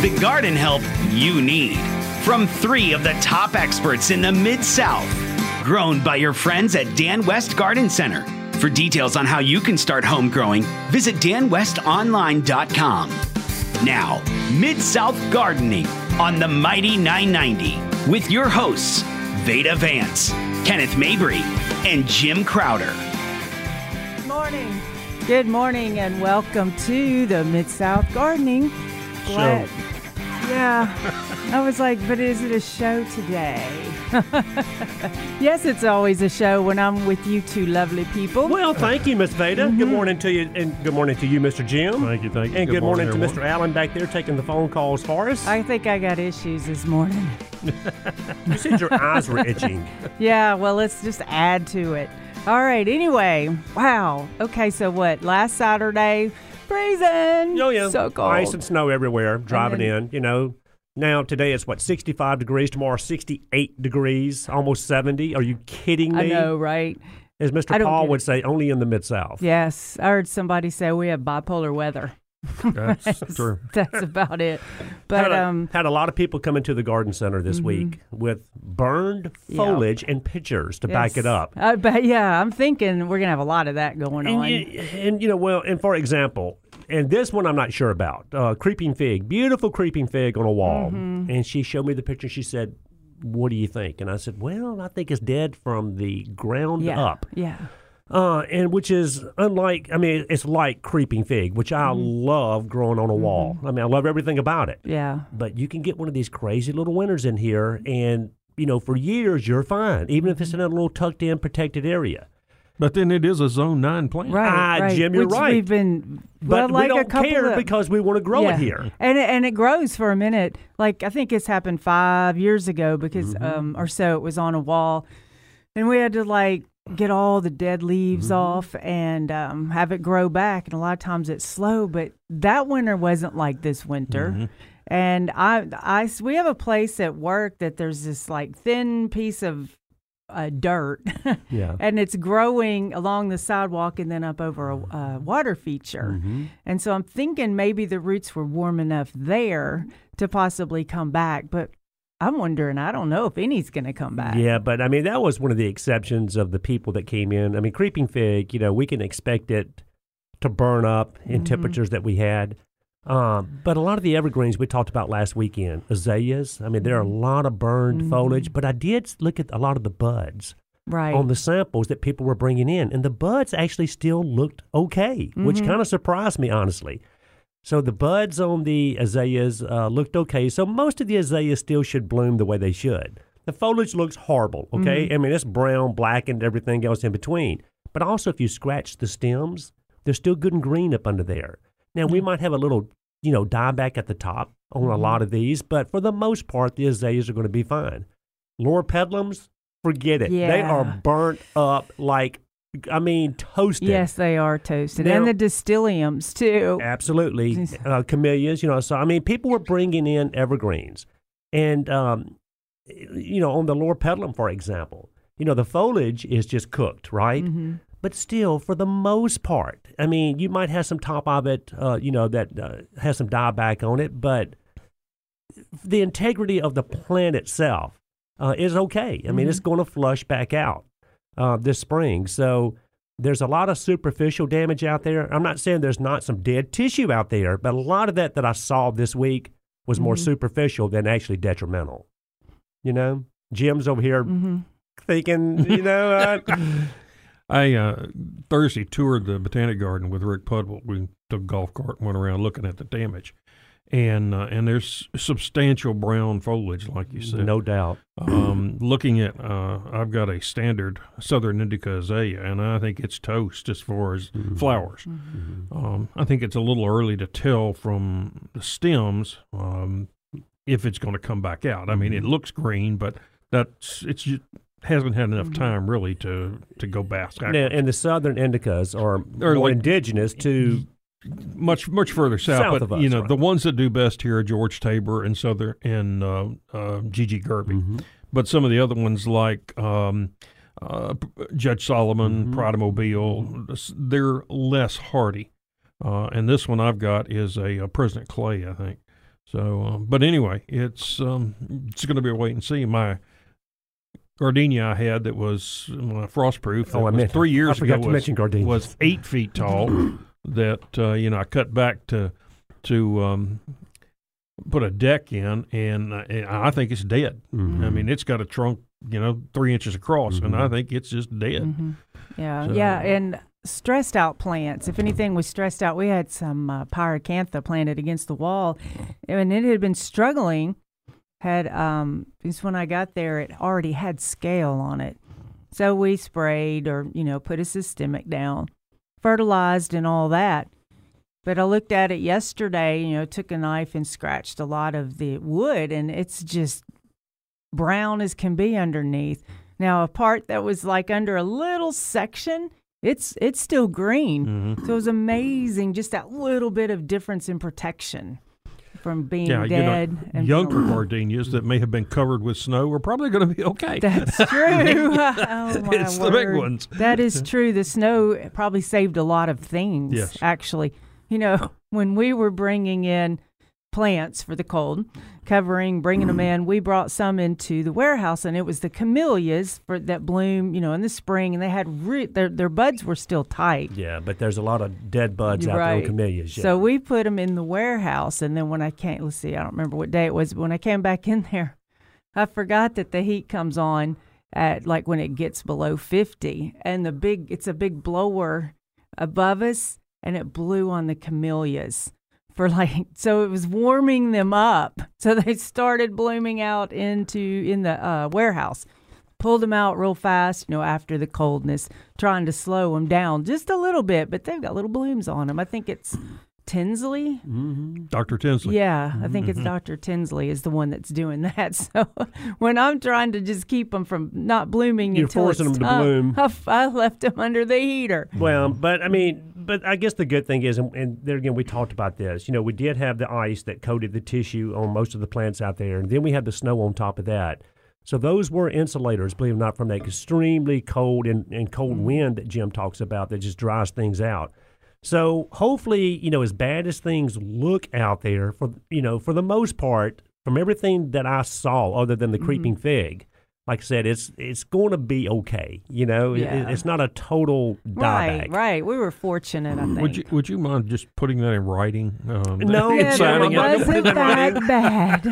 the garden help you need. From three of the top experts in the Mid South, grown by your friends at Dan West Garden Center. For details on how you can start home growing, visit danwestonline.com. Now, Mid South Gardening on the Mighty 990 with your hosts, Veda Vance, Kenneth Mabry, and Jim Crowder. Good morning. Good morning and welcome to the Mid South Gardening. Glad- Yeah. I was like, but is it a show today? yes, it's always a show when I'm with you two lovely people. Well, thank you, Miss Veda. Good Mm-hmm. morning to you, and good morning to you, Mr. Jim. Thank you, thank you. And good, morning, to everyone. Mr. Allen back there taking the phone calls for us. I think I got issues this morning. you said your eyes were itching. Yeah, well, let's just add to it. All right, anyway, wow. Okay, so what? Last Saturday, freezing. Oh yeah, So cold. Ice and snow everywhere. Driving then- in, you know. Now today it's what 65 degrees. Tomorrow 68 degrees, almost 70. Are you kidding me? I know, right? As Mr. Paul would say, only in the mid South. Yes, I heard somebody say we have bipolar weather. That's true. That's about it. Had But a, um, had a lot of people come into the garden center this week with burned Yeah. foliage and pictures to back it up. I bet, yeah, I'm thinking we're gonna have a lot of that going And on. you, and you know, well, and for example, and this one I'm not sure about. Uh, creeping fig, beautiful creeping fig on a wall. Mm-hmm. And she showed me the picture. And she said, "What do you think?" And I said, "Well, I think it's dead from the ground yeah, up." yeah, Uh, and which is unlike. I mean, it's like creeping fig, which I Mm-hmm. love growing on a wall. I mean, I love everything about it. yeah. But you can get one of these crazy little winters in here, and you know, for years you're fine, even if it's in a little tucked in, protected area. But then it is a zone nine plant. Right, Ah, right. Jim, you're Which right. We've been, But well, like we don't a care of, because we want to grow yeah. it here. and it, and it grows for a minute. Like I think it's happened five years ago because Mm-hmm. um or so it was on a wall, and we had to like get all the dead leaves Mm-hmm. off and um, have it grow back. And a lot of times it's slow, but that winter wasn't like this winter. Mm-hmm. And I, I, we have a place at work that there's this like thin piece of uh, dirt, Yeah. and it's growing along the sidewalk and then up over a uh, water feature. Mm-hmm. And so I'm thinking maybe the roots were warm enough there to possibly come back, but I'm wondering. I don't know if any's going to come back. Yeah, but I mean that was one of the exceptions of the people that came in. I mean, creeping fig, you know, we can expect it to burn up in Mm-hmm. temperatures that we had. Um, but a lot of the evergreens we talked about last weekend, azaleas. I mean, there are a Mm-hmm. lot of burned foliage, but I did look at a lot of the buds Right. on the samples that people were bringing in, and the buds actually still looked okay, which Mm-hmm. kind of surprised me honestly. So the buds on the azaleas uh, looked okay. So most of the azaleas still should bloom the way they should. The foliage looks horrible. Okay, Mm-hmm. I mean it's brown, black, and everything else in between. But also, if you scratch the stems, they're still good and green up under there. Now we might have a little, you know, dieback at the top on a lot of these, but for the most part, the azaleas are going to be fine. Loropetalums, forget it. They are burnt up like, I mean, toasted. yes, they are toasted, Now- and the distyliums too. Absolutely. Uh, camellias, you know. So, I mean, people were bringing in evergreens. And, um, you know, on the Loropetalum, for example, you know, the foliage is just cooked, right? Mm-hmm. But still, for the most part, I mean, you might have some top of it, uh, you know, that uh, has some dieback on it, but the integrity of the plant itself uh, is okay. I mean, it's going to flush back out uh, this spring. So there's a lot of superficial damage out there. I'm not saying there's not some dead tissue out there, but a lot of that that I saw this week was more superficial than actually detrimental. You know, Jim's over here Mm-hmm. thinking, you know, uh, I uh, Thursday toured the Botanic Garden with Rick Pudwell. We took a golf cart and went around looking at the damage, and uh, and there's substantial brown foliage, like you said. no doubt. Um, looking at, uh, I've got a standard Southern Indica azalea, and I think it's toast as far as flowers. Um, I think it's a little early to tell from the stems um, if it's going to come back out. I mean, it looks green, but that's it's ju- hasn't had enough time really to to go back. Now, and the southern indicas are They're more like- indigenous to much much further south, South but of us, you know right. the ones that do best here are George Taber and Southern and uh, uh, G.G. Gerbing. Mm-hmm. But some of the other ones like um, uh, Judge Solomon, Mm-hmm. Pride Mobile, they're less hardy. Uh, and this one I've got is a, uh President Clay, I think. So, um, but anyway, it's um, it's going to be a wait and see. My gardenia I had that was my frost proof. Oh, I meant three years I forgot ago to was, mention gardenias. was eight feet tall. that uh, you know I cut back to to um, put a deck in, and, uh, and I think it's dead. Mhm. I mean, it's got a trunk, you know, three inches across, and I think it's just dead. hmm Yeah, So- yeah, and stressed out plants. If anything was stressed out, we had some uh, pyracantha planted against the wall, and it had been struggling. Had um, because when I got there, it already had scale on it, so we sprayed or you know put a systemic down, fertilized and all that. But I looked at it yesterday, you know, took a knife and scratched a lot of the wood, and it's just brown as can be underneath. Now, a part that was like under a little section, it's it's still green. Mhm. So it was amazing, just that little bit of difference in protection from being Yeah, you dead know, and younger gardenias that may have been covered with snow are probably going to be okay. That's true. oh, my it's the big ones. That is true. The snow probably saved a lot of things. Yes. Actually, you know, when we were bringing in plants for the cold, covering, bringing them in, we brought some into the warehouse, and it was the camellias for that bloom, you know, in the spring, and they had re- their their buds were still tight. Yeah, but there's a lot of dead buds out there on camellias. Yeah. So we put them in the warehouse, and then when I came, let's see, I don't remember what day it was, but when I came back in there, I forgot that the heat comes on at like when it gets below 50, and the big, it's a big blower above us, and it blew on the camellias for like, so it was warming them up. So they started blooming out into, in the uh, warehouse. Pulled them out real fast, you know, after the coldness, trying to slow them down just a little bit, but they've got little blooms on them. I think it's Tinsley. hmm Dr. Tinsley. Yeah, I think it's mm-hmm. Dr. Tinsley is the one that's doing that. So when I'm trying to just keep them from not blooming You're until forcing it's them to time, bloom. I, I left them under the heater. Well, but I mean, but I guess the good thing is, and, and there again, we talked about this. You know, we did have the ice that coated the tissue on most of the plants out there, and then we had the snow on top of that. So those were insulators, believe it or not, from that extremely cold and, and cold mm-hmm. wind that Jim talks about that just dries things out. So hopefully, you know, as bad as things look out there, for you know, for the most part, from everything that I saw, other than the mm-hmm. creeping fig, like I said, it's it's going to be okay. You know, It- it's not a total Right, dieback. right. We were fortunate, I think. Would you would you mind just putting that in writing? Um, No, yeah, signing that it. wasn't that bad.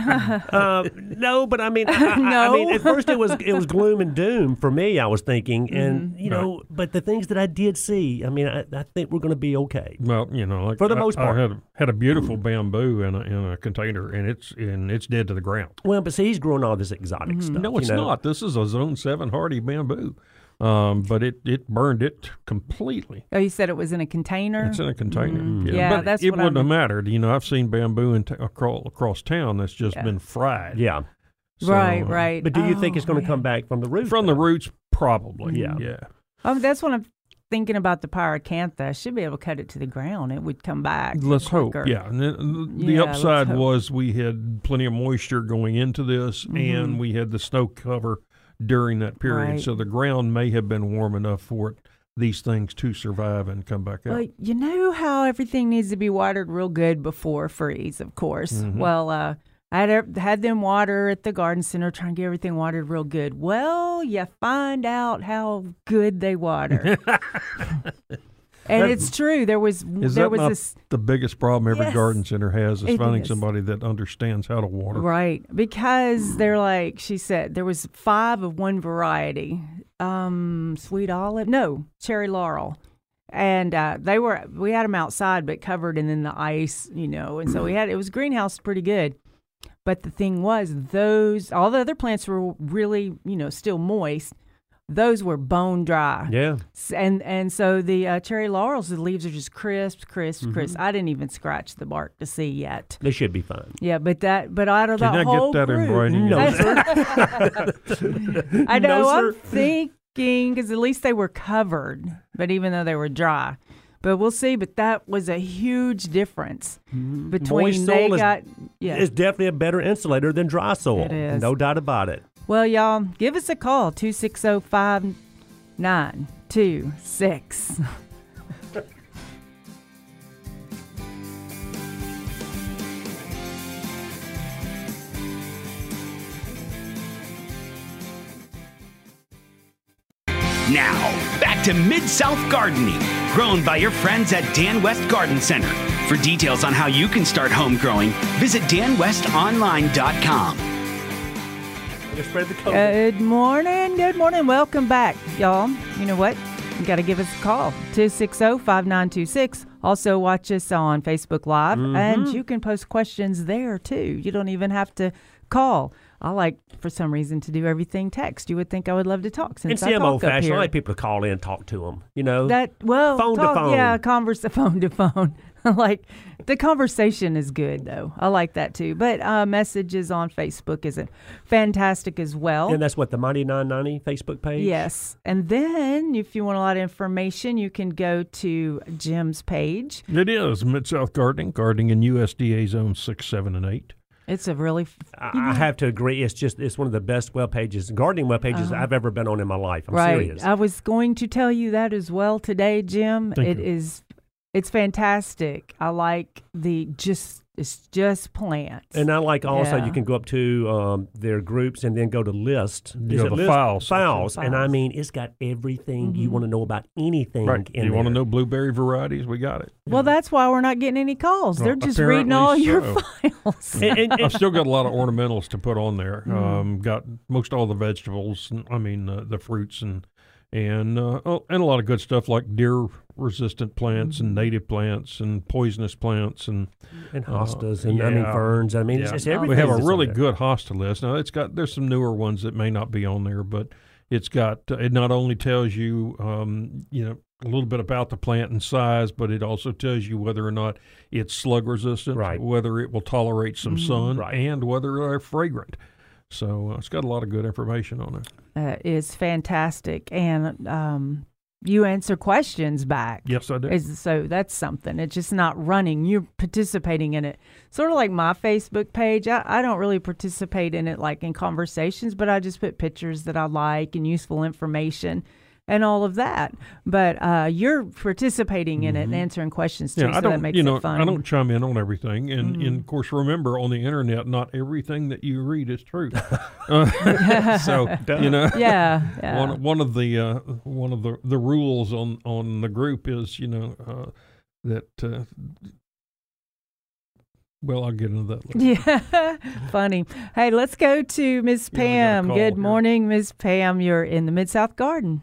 Uh, no, but I mean, I, I- I No. mean, at first it was it was gloom and doom for me. I was thinking, and Mm-hmm. you know, but the things that I did see, I mean, I, I think we're going to be okay. Well, you know, like For the I- most I, part. had a, had a beautiful bamboo in a, in a container, and it's and it's dead to the ground. Well, but see, he's growing all this exotic stuff. Mm-hmm. No, it's you know? not. This is a Zone Seven hardy bamboo, um, but it it burned it completely. oh, you said it was in a container? It's in a container. Mhm. Yeah, but that's it what wouldn't I'm- have mattered. You know, I've seen bamboo in t- across, across town that's just Yeah. been fried. Yeah, So, right, right. but do you think Oh, it's going to come back from the root? From the roots, probably. Yeah. yeah. Oh, that's what I'm thinking about the pyracantha. I should be able to cut it to the ground. It would come back. Let's hope. Yeah. And then the Yeah, upside was we had plenty of moisture going into this, and we had the snow cover during that period. Mm-hmm. Right. So the ground may have been warm enough for it, these things to survive and come back Well, out. you know how everything needs to be watered real good before freeze, of course. Mm-hmm. Well, uh, I had, had them water at the garden center, trying to get everything watered real good. Well, you find out how good they water. and it's true. There was Is there that was not this the biggest problem every Yes. garden center has is finding is. somebody that understands how to water. Right. Because they're like, she said, there was five of one variety. Um, sweet olive? No, cherry laurel. And uh, they were, we had them outside, but covered and then the ice, you know. And so we had, it was greenhouse pretty good. But the thing was, those, all the other plants were really, you know, still moist. Those were bone dry. Yeah, And and so the uh, cherry laurels, the leaves are just crisp, crisp, crisp. Mm-hmm. I didn't even scratch the bark to see yet. they should be fine. Yeah, but that, but out of Can that I whole get that in group, writing? No, I know. No, I'm thinking because at least they were covered, but even though they were dry, but we'll see. But that was a huge difference mm-hmm. between Moist they soil got. yeah, it's definitely a better insulator than dry soil. It is. No doubt about it. well, y'all, give us a call 260 5926. now to Mid South Gardening, grown by your friends at Dan West Garden Center. For details on how you can start home growing, visit danwestonline.com. Spread the code. Good morning. Good morning. Welcome back, y'all. You know what? You got to give us a call 260 5926. Also, watch us on Facebook Live, and mm-hmm. you can post questions there too. You don't even have to call. I like, for some reason, to do everything text. You would think I would love to talk and since see, I I'm talk old up fashioned. I like people to call in talk to them. You know, That well, Phone to phone. Yeah, converse phone to phone. like the conversation is good though. I like that too. But uh, messages on Facebook is fantastic as well. and that's what the Mighty 990 Facebook page. Yes, and then if you want a lot of information, you can go to Jim's page. It is Mid South Gardening, gardening in USDA zones six, seven, and eight. It's a really f- I, I have to agree. It's just it's one of the best web pages, gardening web pages I've ever been on in my life. I'm Uh-huh. right. serious. I was going to tell you that as well today, Jim. Thank It you. is, it's fantastic. I like the just it's just plants. And I like also Yeah. you can go up to um, their groups and then go to list. You Is go list? files section. Files. And I mean, it's got everything you Mhm. want to know about anything. Right. In you want to know blueberry varieties? We got it. well, that's why we're not getting any calls. They're just reading all your files. And, and- I've still got a lot of ornamentals to put on there. Mm. Um, got most all the vegetables. and- I mean uh, the fruits and and uh, oh, and a lot of good stuff like deer resistant plants and Mhm. native plants and poisonous plants and and Uh, hostas and I mean ferns. I mean, Yeah. it's everything. we have a really good hosta list. Now it's got there's some newer ones that may not be on there, but it's got uh, it not only tells you um, you know a little bit about the plant and size, but it also tells you whether or not it's slug resistant, Right. whether it will tolerate some Mhm. sun, Right. and whether they're fragrant. So uh, it's got a lot of good information on it. Uh, is fantastic, and um, you answer questions back. Yes, I do. Is, so that's something. It's just not running. You're participating in it. Sort of like my Facebook page. I, I don't really participate in it like in conversations, but I just put pictures that I like and useful information and all of that. But uh, you're participating in it and answering questions too. Mm-hmm. yeah, so I don't. makes You know, it fun. Mm-hmm. I don't chime in on everything, and, and of course, remember on the internet, not everything that you read is true. Uh, so you know, yeah. yeah. one one of the uh, one of the, the rules on, on the group is you know uh, that uh, well I'll get into that later. Yeah, funny. Hey, let's go to Miss Yeah, we got a Pam. call Good morning, Miss Pam. You're in the Mid South Garden.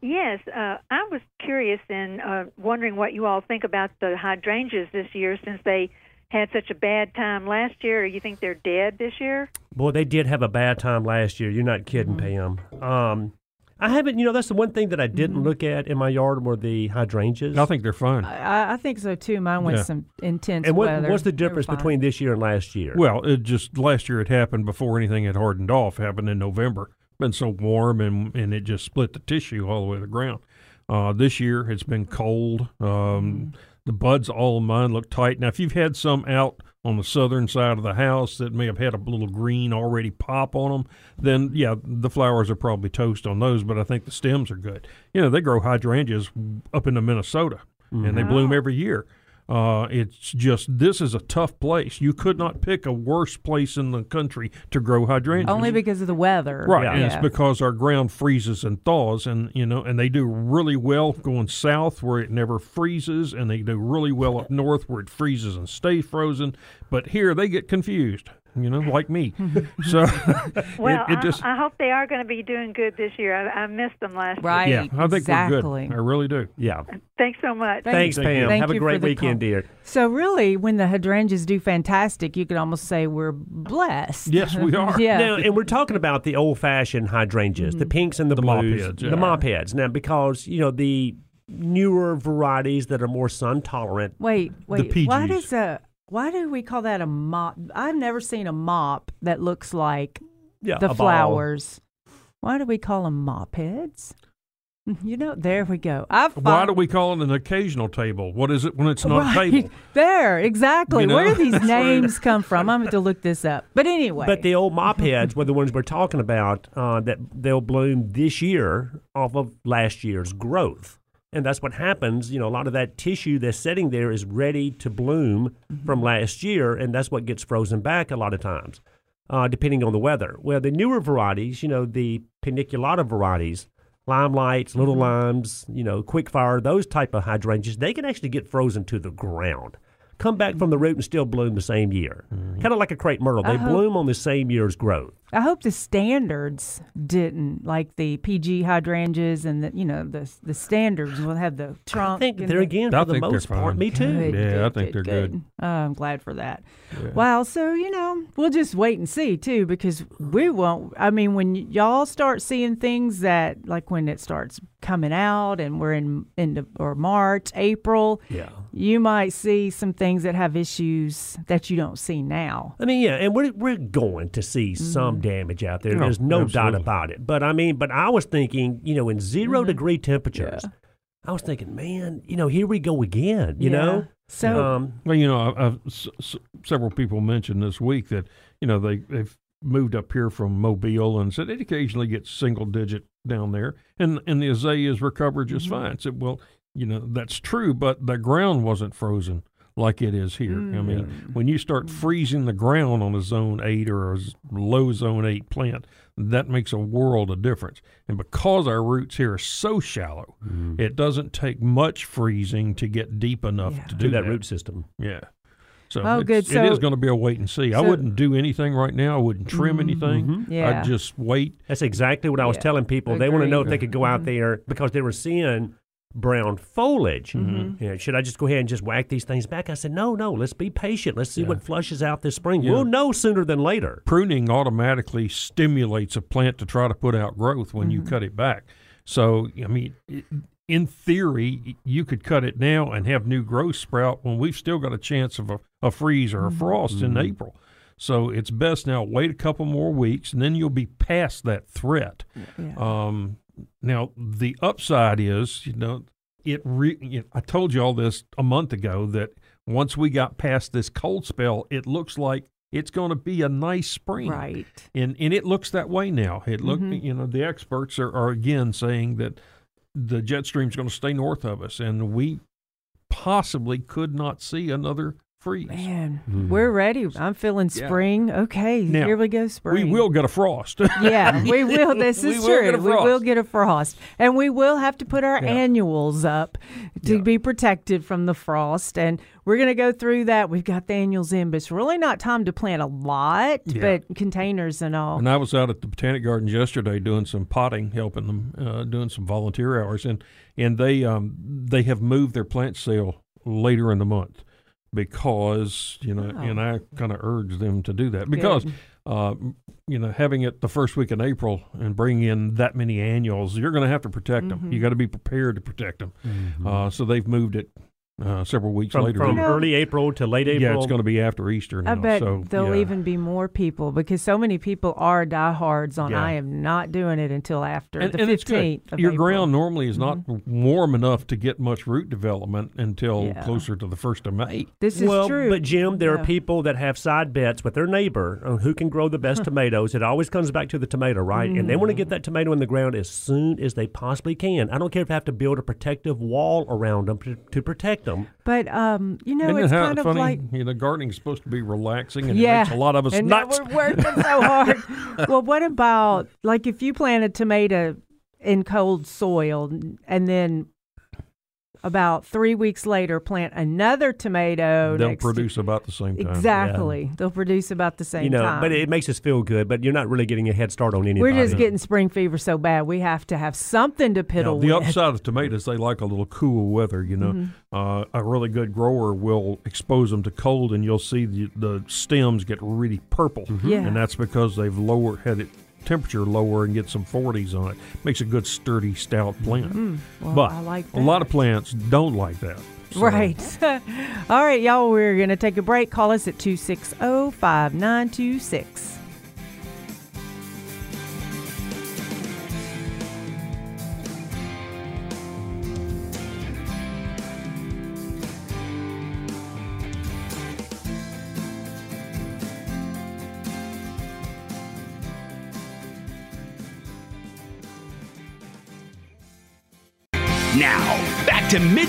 Yes, uh, I was curious and uh, wondering what you all think about the hydrangeas this year since they had such a bad time last year. Or you think they're dead this year? Boy, they did have a bad time last year. You're not kidding, Mm-hmm. Pam. Um, I haven't. You know, that's the one thing that I didn't Mm-hmm. look at in my yard were the hydrangeas. I think they're fine. I, I think so too. Mine went Yeah. some intense and what, weather. what's the difference between this year and last year? Well, it just last year it happened before anything had hardened off. Happened in November. Been so warm and and it just split the tissue all the way to the ground. Uh, this year it's been cold. Um, The buds all of mine look tight. Now, if you've had some out on the southern side of the house that may have had a little green already pop on them, then yeah, the flowers are probably toast on those. But I think the stems are good. You know, they grow hydrangeas up into Minnesota, and they bloom every year. Uh, it's just this is a tough place. You could not pick a worse place in the country to grow hydrangeas. Only because of the weather. Right, Yeah. and it's because our ground freezes and thaws, and you know, and they do really well going south where it never freezes, and they do really well up north where it freezes and stays frozen. But here they get confused, you know, like me. so Well, it, it just I, I hope they are going to be doing good this year. I, I missed them last year. Right. yeah, I think exactly. we're good. I really do. yeah. Uh, thanks so much. Thanks, Thank Pam. Thank Have a great weekend, call. dear. So really, when the hydrangeas do fantastic, you could almost say we're blessed. Yes, we are. yeah. Now, and we're talking about the old-fashioned hydrangeas, the mm-hmm. pinks and the, The mop blues, heads, the yeah. mop heads. Now, because you know the newer varieties that are more sun tolerant. Wait, wait. Why PGs. does a why do we call that a mop? I've never seen a mop that looks like Yeah, the a ball. flowers. Why do we call them mop heads? You know, there we go. I've Why do we call it an occasional table? What is it when it's not right. table? There, exactly. You Where do these That's where- names come from? I'm going to look this up. But anyway. But the old mop heads were the ones we're talking about uh, that they'll bloom this year off of last year's growth. And that's what happens. You know, a lot of that tissue that's sitting there is ready to bloom from last year, and that's what gets frozen back a lot of times, uh, depending on the weather. Well, the newer varieties, you know, the paniculata varieties, limelights, little limes, you know, quick fire, those type of hydrangeas, they can actually get frozen to the ground. Come back from the root and still bloom the same year. Mm-hmm. Kind of like a crepe myrtle. They hope- bloom on the same year's growth. I hope the standards didn't like the PG hydrangeas and the you know the the standards will have the trunk. I think they're the- again I for the most part. fine. Me too. Good, Yeah, good, I think they're good. Oh, I'm glad for that. Wow. So you know, we'll just wait and see too, because we won't. I mean, when y- y'all start seeing things that, like when it starts coming out, and we're in into or March, April, Yeah. You might see some things that have issues that you don't see now. I mean, yeah, and we're we're going to see Mm-hmm. some damage out there. Oh, There's no doubt about it. But I mean, but I was thinking, you know, in 0 Mm-hmm. degree temperatures, I was thinking, man, you know, here we go again. You Yeah. know, So um, Well, you know, I- I've, s- s- several people mentioned this week that you know they they've moved up here from Mobile and said it occasionally gets single digit down there, and and the azaleas recover just fine. So well, you know that's true, but the ground wasn't frozen like it is here. I mean, mm. when you start mm. freezing the ground on a zone eight or a low zone eight plant, that makes a world of difference. And because our roots here are so shallow, mm. it doesn't take much freezing to get deep enough Yeah. to do do that root system. yeah. So Oh, good. it So- is going to be a wait and see. I so- Mm-hmm. wouldn't do anything right now. I wouldn't trim mm-hmm. anything. Mm-hmm. Yeah. I'd just wait. That's exactly what I was Yeah, telling people. They want to know if they could go out mm-hmm. there because they were seeing brown foliage. Mm-hmm. You know, should I just go ahead and just whack these things back? I said, no, no. Let's be patient. Let's see Yeah. what flushes out this spring. Yeah. We'll know sooner than later. Pruning automatically stimulates a plant to try to put out growth when Mm-hmm. you cut it back. So, I mean, it, in theory, you could cut it now and have new growth sprout when we've still got a chance of a, a freeze or a Mm-hmm. frost in April. So it's best now wait a couple more weeks and then you'll be past that threat. yeah. Um, now the upside is, you know, it. Re- you know, I told you all this a month ago that once we got past this cold spell, it looks like it's going to be a nice spring, right. And and it looks that way now. It look, Mhm. you know, the experts are, are again saying that the jet stream's going to stay north of us, and we possibly could not see another freeze. Man, Mhm. we're ready. I'm feeling Yeah. spring. Okay, Now, here we go. Spring. We will get a frost. Yeah, we will. This We is will true. get We will get a frost, and we will have to put our Yeah. annuals up to Yeah. be protected from the frost. And we're going to go through that. We've got the annuals in, but it's really not time to plant a lot, Yeah. but containers and all. And I was out at the Botanic Gardens yesterday doing some potting, helping them, uh, doing some volunteer hours, and and they um they have moved their plant sale later in the month because you know, Wow. and I kind of urge them to do that because uh, you know having it the first week in April and bringing in that many annuals, you're going to have to protect them. Mm-hmm. You got to be prepared to protect them. Uh, so they've moved it uh, several weeks From, later. from You know- early April to late April. yeah, it's going to be after Easter now. I bet so, there'll yeah. even be more people because so many people are diehards on. Yeah. I am not doing it until after and, the and it's good. fifteenth. of Your April. Mm-hmm. ground normally is not warm enough to get much root development until Yeah. closer to the first of May. This is well, true. but Jim, there Yeah. are people that have side bets with their neighbor on who can grow the best tomatoes. It always comes back to the tomato, right? And they want to Mm-hmm. get that tomato in the ground as soon as they possibly can. I don't care if I have to build a protective wall around them to, to protect them. But um, you know, Isn't it's how kind of funny? like you know, gardening is supposed to be relaxing, and yeah, it makes a lot of us and now nuts. we're working so hard. well, what about like if you plant a tomato in cold soil and then about three weeks later plant another tomato? They'll to- produce about the same time. exactly. They'll produce about the same you know, time. but it makes us feel good. But you're not really getting a head start on anybody. we're just getting spring fever so bad. We have to have something to Now, piddle the with. upside of tomatoes, they like a little cool weather. You know, Mm-hmm. uh, a really good grower will expose them to cold, and you'll see the, the stems get really purple. Yeah. and that's because they've lower had it temperature lower and get some 40s on it. Makes a good sturdy, stout plant. Mm, well, but I like a lot of plants don't like that. So- Right. All right, y'all, we're going to take a break. Call us at oh, 260 5926.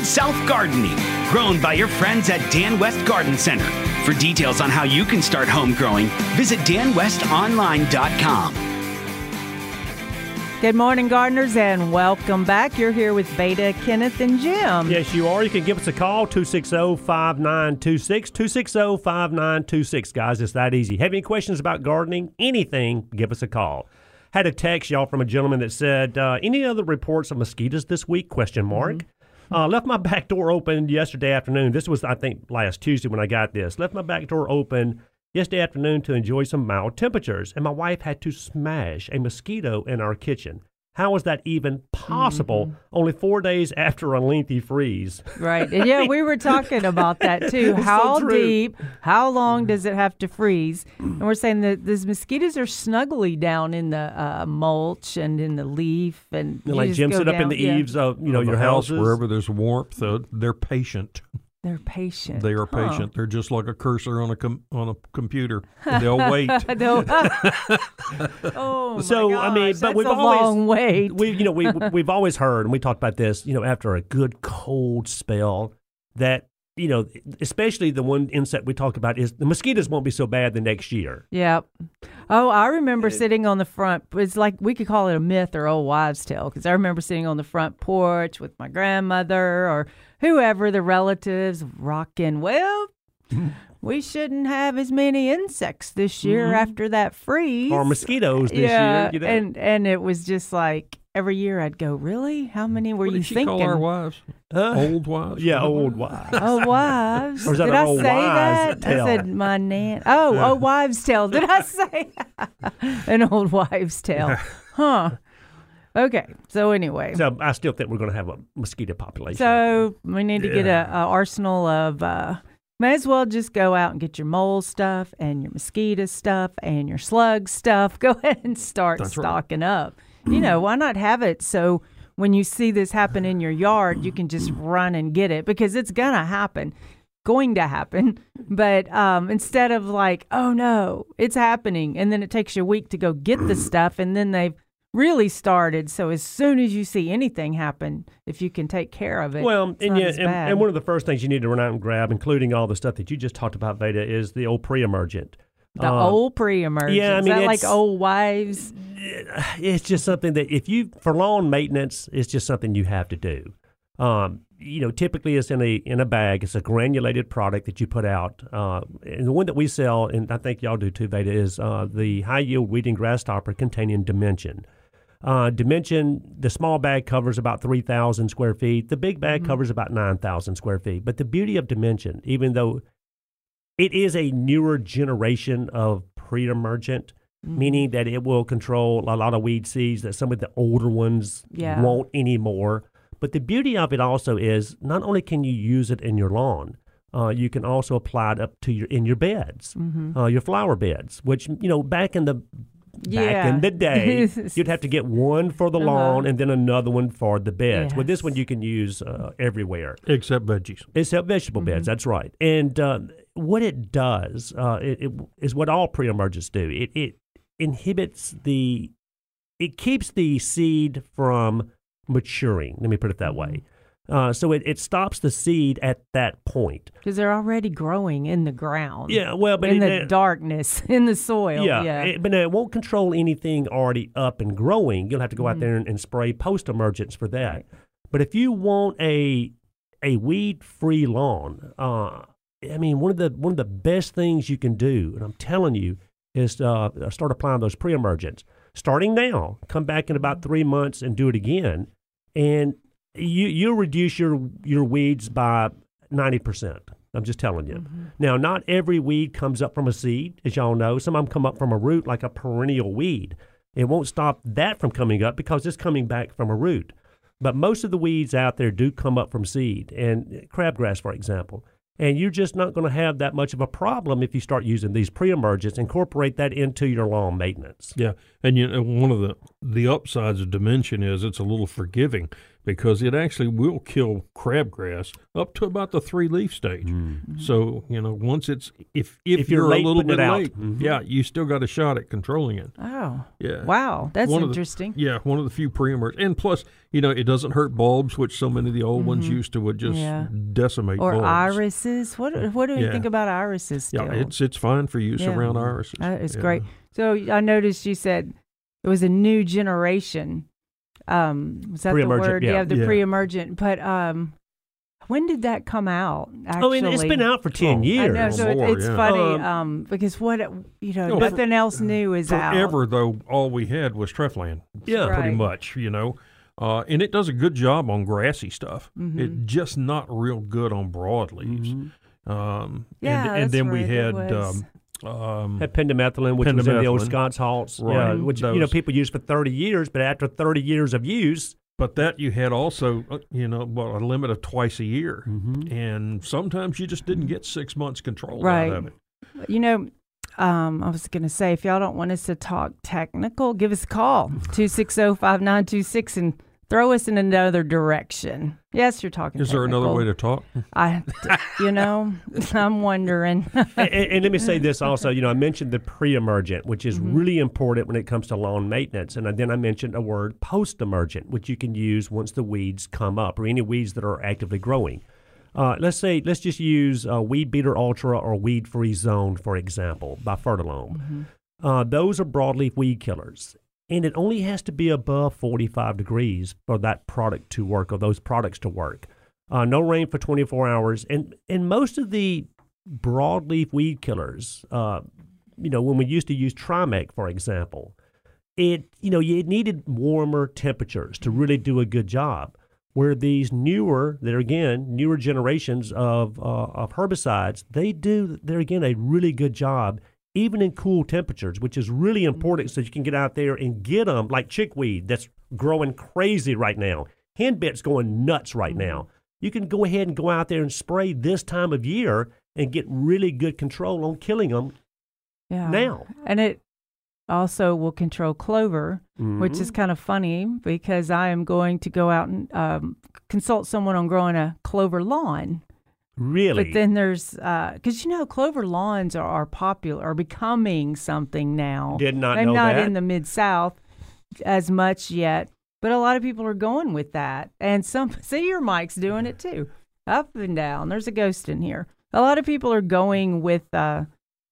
South Gardening, grown by your friends at Dan West Garden Center. For details on how you can start home growing, visit danwestonline.com. Good morning, gardeners, and welcome back. You're here with Veda, Kenneth, and Jim. Yes, you are. You can give us a call, 260 5926. 260 5926, guys. It's that easy. Have any questions about gardening? Anything, give us a call. Had a text, y'all, from a gentleman that said, uh, any other reports of mosquitoes this week? Question mark. Mm-hmm. Uh, left my back door open yesterday afternoon. This was, I think, last Tuesday when I got this. Left my back door open yesterday afternoon to enjoy some mild temperatures, and my wife had to smash a mosquito in our kitchen. How is that even possible mm-hmm. only four days after a lengthy freeze? Right. Yeah, we were talking about that too. how so deep, how long does it have to freeze? And we're saying that these mosquitoes are snuggly down in the uh, mulch and in the leaf. And, like Jim sit up in the yeah. eaves of you know, your house. Wherever there's warmth, uh, they're patient. They're mm. patient. They are patient. Huh. They're just like a cursor on a com- on a computer. They'll wait. They'll, oh so gosh, I mean, but we've always long wait. We you know we we've always heard and we talked about this. You know, after a good cold spell, that you know, especially the one insect we talk about is the mosquitoes won't be so bad the next year. Yep. Oh, I remember it, sitting on the front. It's like we could call it a myth or old wives' tale because I remember sitting on the front porch with my grandmother or whoever the relatives rocking. Well, we shouldn't have as many insects this year mm-hmm. after that freeze or mosquitoes this yeah, year. You know? And and it was just like every year I'd go, really? How many were what you did she thinking? Call our wives, huh? old wives. Yeah, old wives. Oh, wives. or is that Did I old say that? Tale? I said my nan. Oh, yeah. oh, wives' tale. Did I say an old wives' tale? Huh. Okay. So anyway. So I still think we're going to have a mosquito population. So we need to yeah. get a, a, arsenal of. Uh, May as well just go out and get your mole stuff and your mosquito stuff and your slug stuff. Go ahead and start That's stocking right. up you know, why not have it so when you see this happen in your yard, you can just run and get it because it's going to happen, going to happen. But um, instead of like, oh no, it's happening. And then it takes you a week to go get the stuff and then they've really started. So as soon as you see anything happen, if you can take care of it, well, and yeah, and, and, one of the first things you need to run out and grab, including all the stuff that you just talked about, Veda, is the old pre-emergent. The uh, old pre-emergent. Yeah, I mean, Is that like old wives. It's just something that if you for lawn maintenance, it's just something you have to do. Um, you know, typically it's in a in a bag. It's a granulated product that you put out. Uh, and the one that we sell, and I think y'all do too, Veda, is uh, the high yield weed and grass stopper containing Dimension. Uh, Dimension, the small bag covers about 3,000 square feet. The big bag mm-hmm. covers about 9,000 square feet. But the beauty of Dimension, even though it is a newer generation of pre-emergent, mm-hmm. meaning that it will control a lot of weed seeds that some of the older ones yeah. won't anymore. But the beauty of it also is not only can you use it in your lawn, uh, you can also apply it up to your in your beds, mm-hmm. uh, your flower beds. Which you know back in the yeah. back in the day, you'd have to get one for the uh-huh. lawn and then another one for the beds. Yes. With this one, you can use uh, everywhere except veggies, except vegetable mm-hmm. beds. That's right. And uh, what it does uh, it, it is what all pre-emergents do. It it inhibits the it keeps the seed from maturing. Let me put it that way. Mm-hmm. Uh, so it, it stops the seed at that point because they're already growing in the ground. Yeah, well, but in it, the darkness in the soil. Yeah, yeah. It, but it won't control anything already up and growing. You'll have to go mm-hmm. out there and, and spray post emergence for that. Right. But if you want a a weed free lawn, uh, I mean, one of the one of the best things you can do, and I'm telling you, is uh, start applying those pre-emergents. Starting now, come back in about three months and do it again, and you you'll reduce your your weeds by ninety percent. I'm just telling you. Mm-hmm. Now, not every weed comes up from a seed, as y'all know. Some of them come up from a root, like a perennial weed. It won't stop that from coming up because it's coming back from a root. But most of the weeds out there do come up from seed, and crabgrass, for example and you're just not going to have that much of a problem if you start using these pre-emergents. Incorporate that into your lawn maintenance. Yeah, and you know one of the the upsides of Dimension is it's a little forgiving because it actually will kill crabgrass up to about the three leaf stage. Mm-hmm. So you know once it's if if, if you're, you're a little bit late, mm-hmm. yeah, you still got a shot at controlling it. Oh, yeah, wow, that's one interesting. The, yeah, one of the few pre-emergents, and plus you know it doesn't hurt bulbs, which so many of the old mm-hmm. ones used to would just yeah. decimate. Or bulbs. irises. What what do you yeah. think about irises? Still? Yeah, it's it's fine for use yeah. around irises. Uh, it's great. So I noticed you said it was a new generation Um, was that the Pre-emergent, word? yeah. the Yeah. pre-emergent. But um, when did that come out? Actually, Oh, and it's been out for 10 Oh, years. I know, so it- more, it's yeah. funny Um, um, because what you know, No, nothing else new is out. Forever though, all we had was Treflan. Yeah. pretty much. You know, uh, and it does a good job on grassy stuff. Mm-hmm. It's just not real good on broadleaves. Mm-hmm. Um, Yeah, and, and then we right, it had um, um, Had pendimethalin, which was in the old Pendimethalin. Scotts Halts, Right. yeah, which you know people used for 30 years, but after 30 years of use, But that you had also, uh, you know, well, a limit of twice a year, Mm-hmm. and sometimes you just didn't get six months control Right. out of it. You know, um, I was going to say, if y'all don't want us to talk technical, give us a call 260 5926 and throw us in another direction. Yes, you're talking Is there another way to talk? I, you know, I'm wondering. and, and let me say this also. You know, I mentioned the pre-emergent, which is really important when it comes to lawn maintenance, and then I mentioned a word post-emergent, which you can use once the weeds come up or any weeds that are actively growing. Uh, let's say let's just use uh, Weed Beater Ultra or Weed Free Zone for example by Fertilome. Uh, those are broadleaf weed killers, and it only has to be above 45 degrees for that product to work or those products to work. Uh, no rain for 24 hours, and and most of the broadleaf weed killers, uh, you know, when we used to use Trimec, for example, it you know it needed warmer temperatures to really do a good job. Where these newer, they're again newer generations of uh, of herbicides, they do they're again a really good job even in cool temperatures, which is really important mm-hmm. so you can get out there and get them like chickweed that's growing crazy right now. Henbit's going nuts right mm-hmm. now. You can go ahead and go out there and spray this time of year and get really good control on killing them Yeah. now. And it also will control clover, which is mm-hmm. kind of funny because I am going to go out and um, consult someone on growing a clover lawn. Really? But then there's, because you know, clover lawns are, are popular, are becoming something now. Did not They're know not that. in the mid South as much yet, but a lot of people are going with that. And some, see, your Mike's doing it too, up and down. There's a ghost in here. A lot of people are going with, uh,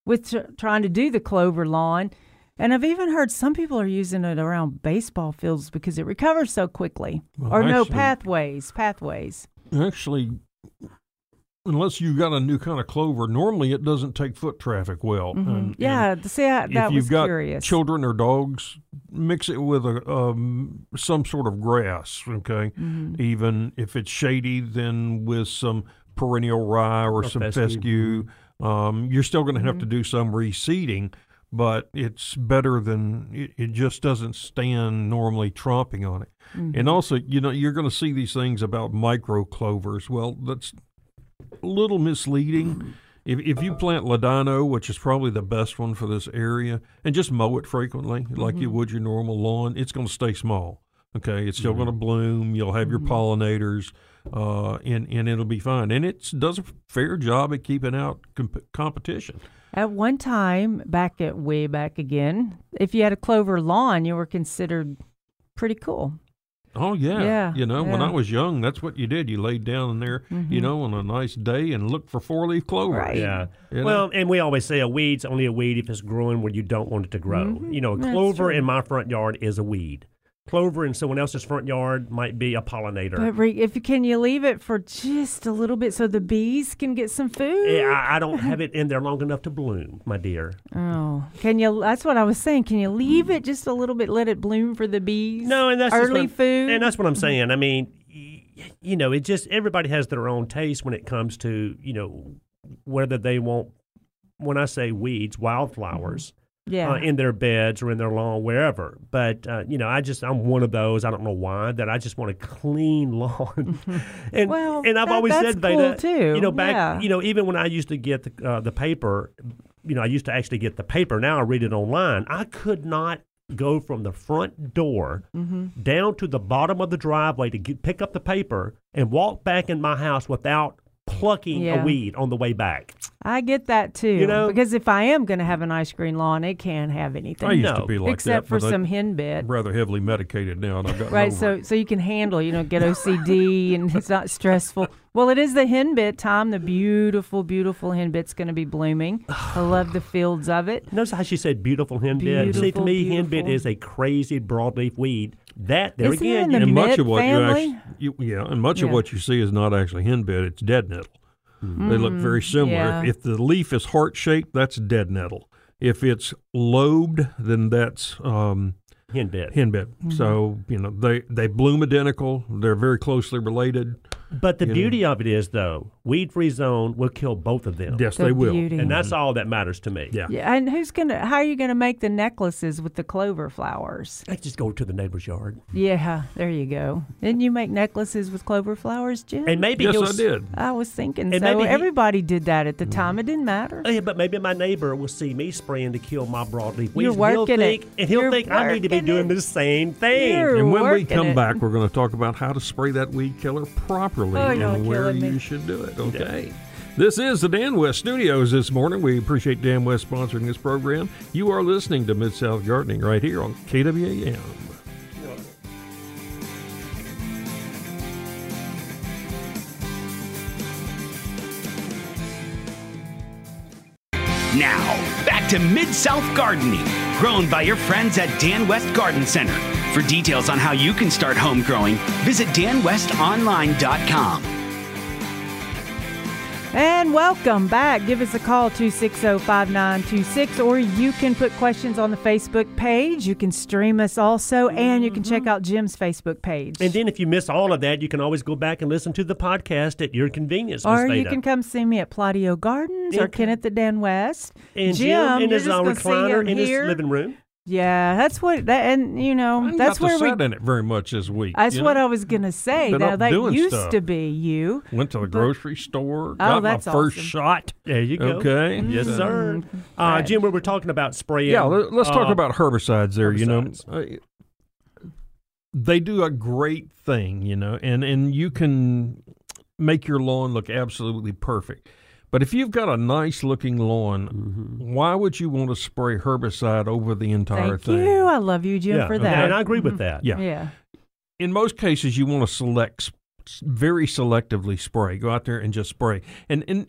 with tr- trying to do the clover lawn. And I've even heard some people are using it around baseball fields because it recovers so quickly. Well, or no pathways, pathways. Actually, unless you got a new kind of clover, normally it doesn't take foot traffic well. Mhm. And- and yeah, th- see, I, that if you've got curious. children or dogs, mix it with a um, some sort of grass. Okay, Mm-hmm. even if it's shady, then with some perennial rye or, Or some fescue. fescue. Um, you're still going to have to do some reseeding, but it's better than it, it just doesn't stand normally tromping on it. And also, you know, you're going to see these things about micro clovers. Well, that's a little misleading. If, if you plant ladino, which is probably the best one for this area, and just mow it frequently, like you mm-hmm. would your normal lawn, it's going to stay small. Okay, it's still going to mm-hmm. bloom. You'll have your mm-hmm. pollinators, uh, and and it'll be fine. And it does a fair job at keeping out comp- competition. At one time, back at way back again, if you had a clover lawn, you were considered pretty cool. Oh yeah, Yeah, You know, when yeah. Mm-hmm. I was young, that's what you did. You laid down in there, you know, on a nice day and looked for four leaf clover. Right. Yeah. You know? Well, and we always say a weed's only a weed if it's growing where you don't want it to grow. You know, a Mm-hmm. That's clover true. in my front yard is a weed. Clover in someone else's front yard might be a pollinator. But re- if you can, you leave it for just a little bit so the bees can get some food. Yeah, I, I don't have it in there long enough to bloom, my dear. Oh, can you? That's what I was saying. Can you leave it just a little bit, let it bloom for the bees? No, and that's early food. and that's what I'm saying. I mean, you know, it just everybody has their own taste when it comes to you know whether they want. When I say weeds, wildflowers. Yeah. uh, in their beds or in their lawn, wherever. But uh, you know, I just I'm one of those. I don't know why that I just want a clean lawn. and Well, and I've that- always said cool, Veda, too. You know, back Yeah. you know even when I used to get the uh, the paper, you know, I used to actually get the paper. Now I read it online. I could not go from the front door Mm-hmm. down to the bottom of the driveway to get, pick up the paper and walk back in my house without plucking Yeah. a weed on the way back. I get that too. You know- because if I am going to have an ice cream lawn, it can't have anything I used No, to be like except that, for some I- hen bit. Rather heavily medicated now, and I've got Right, so so you can handle, you know, get OCD and it's not stressful. Well, it is the hen bit time. The beautiful, beautiful hen bit's going to be blooming. I love the fields of it. Notice how she said beautiful hen bit. See, to Beautiful, me, hen bit is a crazy broadleaf weed. That there Isn't again, you and know, much of what family? you actually, you, yeah, and much of what you see is not actually henbit; it's dead nettle. They look very similar. yeah. If, if the leaf is heart shaped, that's dead nettle. If it's lobed, then that's um, hen bit. henbit. So you know they they bloom identical. They're very closely related. But the You know. beauty of it is, though, weed free zone will kill both of them. Yes, The they will. beauty. And that's all that matters to me. Yeah. Yeah, and who's gonna? How are you gonna make the necklaces with the clover flowers? I just go to the neighbor's yard. Yeah, there you go. Didn't you make necklaces with clover flowers, Jim? And maybe Yes, he'll I s- did. I was thinking And so. maybe he- Everybody did that at the time. It didn't matter. Oh, yeah, but maybe my neighbor will see me spraying to kill my broadleaf weeds. You're and he'll working it. think, And he'll You're think I need to be doing it. the same thing. You're And when we come it. back, we're going to talk about how to spray that weed killer properly Oh, and where killing me. you should do it. Okay. This is the Dan West Studios this morning. We appreciate Dan West sponsoring this program. You are listening to Mid South Gardening right here on KWAM. Now, back to Mid South Gardening, grown by your friends at Dan West Garden Center. For details on how you can start home growing, visit danwestonline.com. And welcome back. Give us a call 260-5926 or you can put questions on the Facebook page. You can stream us also and you can Mm-hmm. check out Jim's Facebook page. And then if you miss all of that, you can always go back and listen to the podcast at your convenience. Miss or you Veda. can come see me at Pladio Gardens or Kenneth at Dan West. and Jim, Jim in his just gonna see recliner in his living room. Yeah, that's what that and you know, I haven't where we sit in it very much this week. That's you what know? I was gonna say. Been Now up that doing used stuff. to be you. Went to the grocery store, Oh, got my that's first awesome. shot. There you go. Okay. Yes, So- sir. Uh, Right. Jim, we were talking about spraying. Yeah, let, us talk uh, about herbicides there. You know. Uh, they do a great thing, you know, and and you can make your lawn look absolutely perfect. But if you've got a nice looking lawn, Mm-hmm. why would you want to spray herbicide over the entire Thank thing? you. I love you, Jim, yeah, for okay, that. And I agree with that. Yeah. yeah. in most cases, you want to select very selectively spray. Go out there and just spray. And and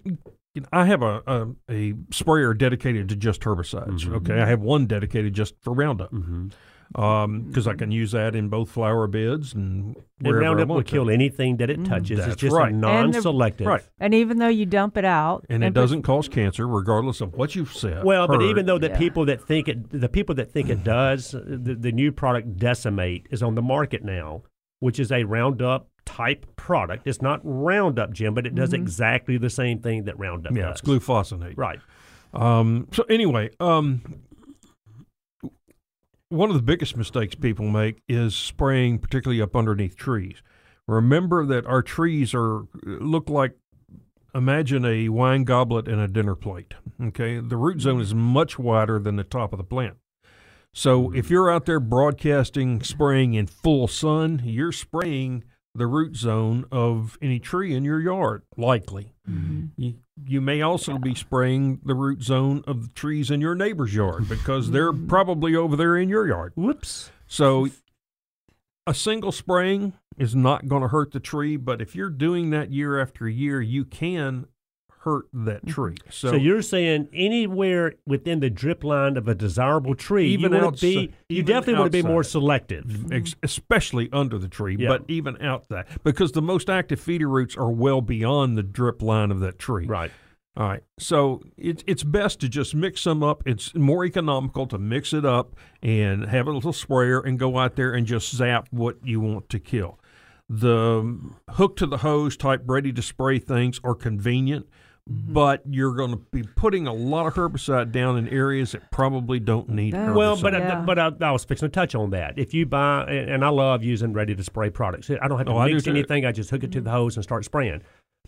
you know, I have a, a a sprayer dedicated to just herbicides. Mm-hmm. Okay, I have one dedicated just for Roundup Mhm. Because I can use that in both flower beds and And wherever I Roundup will want to. kill anything that it touches. That's it's just right. a And the- non-selective. Right. And even though you dump it out and it doesn't cause cancer, regardless of what you've said. Well, but even though the Yeah. people that think it, the people that think it does, the, the new product Decimate is on the market now, which is a Roundup type product. It's not Roundup, Jim, but it does Mm-hmm. exactly the same thing that Roundup yeah, does. it's glufosinate. Right. Um, so anyway, um, one of the biggest mistakes people make is spraying, particularly up underneath trees. Remember that our trees are look like imagine a wine goblet and a dinner plate. Okay, the root zone is much wider than the top of the plant. So if mm-hmm. you're out there broadcasting, spraying in full sun, you're spraying the root zone of any tree in your yard, likely. Mm-hmm. You, you may also be spraying the root zone of the trees in your neighbor's yard because they're mm-hmm. probably over there in your yard. Whoops. So a single spraying is not going to hurt the tree, but if you're doing that year after year, you can hurt that tree. So, So, you're saying anywhere within the drip line of a desirable tree, Even you outside- be, you definitely want to be more selective. ex- especially under the tree, Yeah. but even out that because the most active feeder roots are well beyond the drip line of that tree. Right. All right. So it's it's best to just mix them up. It's more economical to mix it up and have a little sprayer and go out there and just zap what you want to kill. The um, hook to the hose type ready to spray things are convenient, Mm-hmm. but you're going to be putting a lot of herbicide down in areas that probably don't need That- herbicide. Well, but I, but I, I was fixing to touch on that. If you buy, and and I love using ready to spray products. I don't have to Oh, mix too. anything. I just hook it to the hose and start spraying.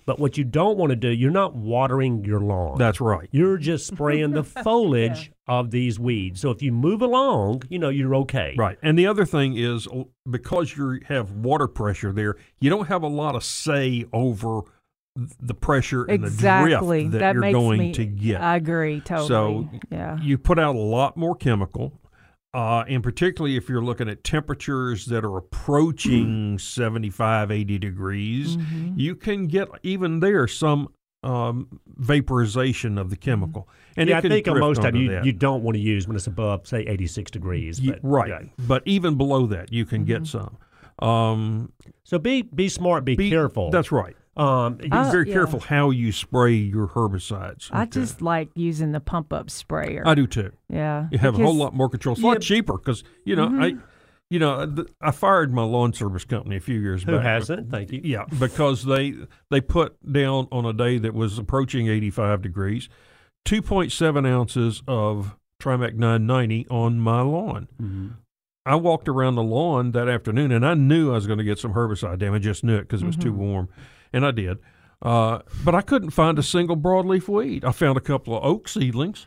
But what you don't want to do, you're not watering your lawn. that's right. you're just spraying the foliage of these weeds. So if you move along, you know you're okay. Right. And the other thing is uh, because you have water pressure there, you don't have a lot of say over the pressure and exactly. the drift that, that you're makes going me, to get. I agree totally. So yeah. you put out a lot more chemical. Uh, and particularly if you're looking at temperatures that are approaching 75, 80 degrees, Mm-hmm. you can get even there some um, vaporization of the chemical. And yeah, it I think drift most time you, that. you don't want to use when it's above, say, 86 degrees. Ye- but- right. yeah. But even below that, you can get some. Um, So be be smart, be, be- careful. That's right. Um, Be Uh, very yeah. careful how you spray your herbicides. I Okay. just like using the pump up sprayer. I do too. yeah. You have a whole lot more control. It's a Yeah. lot cheaper because you know I, you know, th- I fired my lawn service company a few years Who back. hasn't? Thank you. Yeah, because they they put down on a day that was approaching 85 degrees, 2.7 ounces of Trimec 990 on my lawn. Mm-hmm. I walked around the lawn that afternoon and I knew I was going to get some herbicide damage. I just knew it because it was too warm, and I did. Uh, but I couldn't find a single broadleaf weed. I found a couple of oak seedlings,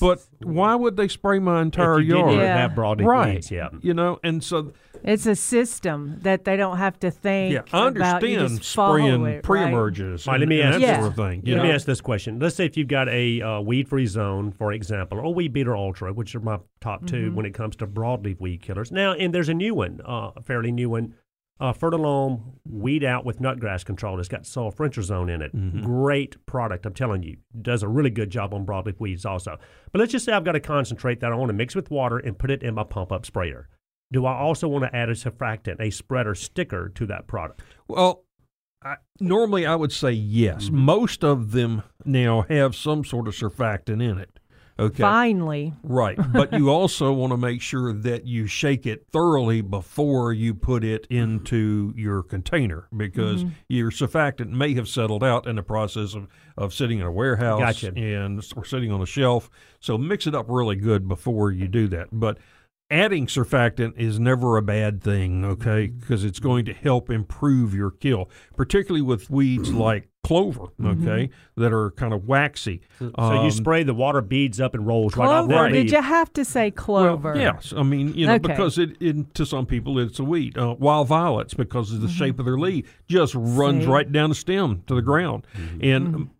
but why would they spray my entire if you yard? didn't Yeah. have broadleaf Right. weeds, yeah. You know, and so It's a system that they don't have to think. yeah, I understand just spraying it, pre-emerges All right, let and, me and ask that you- sort of thing. You Let know? me ask this question. Let's say if you've got a uh, weed-free zone, for example, or Weed Beater Ultra, which are my top 2 Mm-hmm. when it comes to broadleaf weed killers. Now, and there's a new one, uh, a fairly new one, uh, Fertilome Weed Out with Nutgrass Control. It's got soil sulfentrazone in it. Mm-hmm. Great product, I'm telling you. Does a really good job on broadleaf weeds also. But let's just say I've got a concentrate that I want to mix with water and put it in my pump-up sprayer. Do I also want to add a surfactant, a spreader sticker to that product? Well, I, normally I would say yes. Mm-hmm. Most of them now have some sort of surfactant in it. Okay. Finally. Right. But you also want to make sure that you shake it thoroughly before you put it into your container because mm-hmm. your surfactant may have settled out in the process of, of sitting in a warehouse Gotcha. and or sitting on a shelf. So mix it up really good before you do that. But adding surfactant is never a bad thing, okay? Because it's going to help improve your kill, particularly with weeds like clover, okay, that are kind of waxy. So Um, you spray, the water beads up and rolls right off Clover. that Did you have to say clover? well, yes, I mean you know Okay. because it, it to some people it's a weed. Uh, wild violets because of the shape of their leaf just runs Mm-hmm. See? right down the stem to the ground. And um,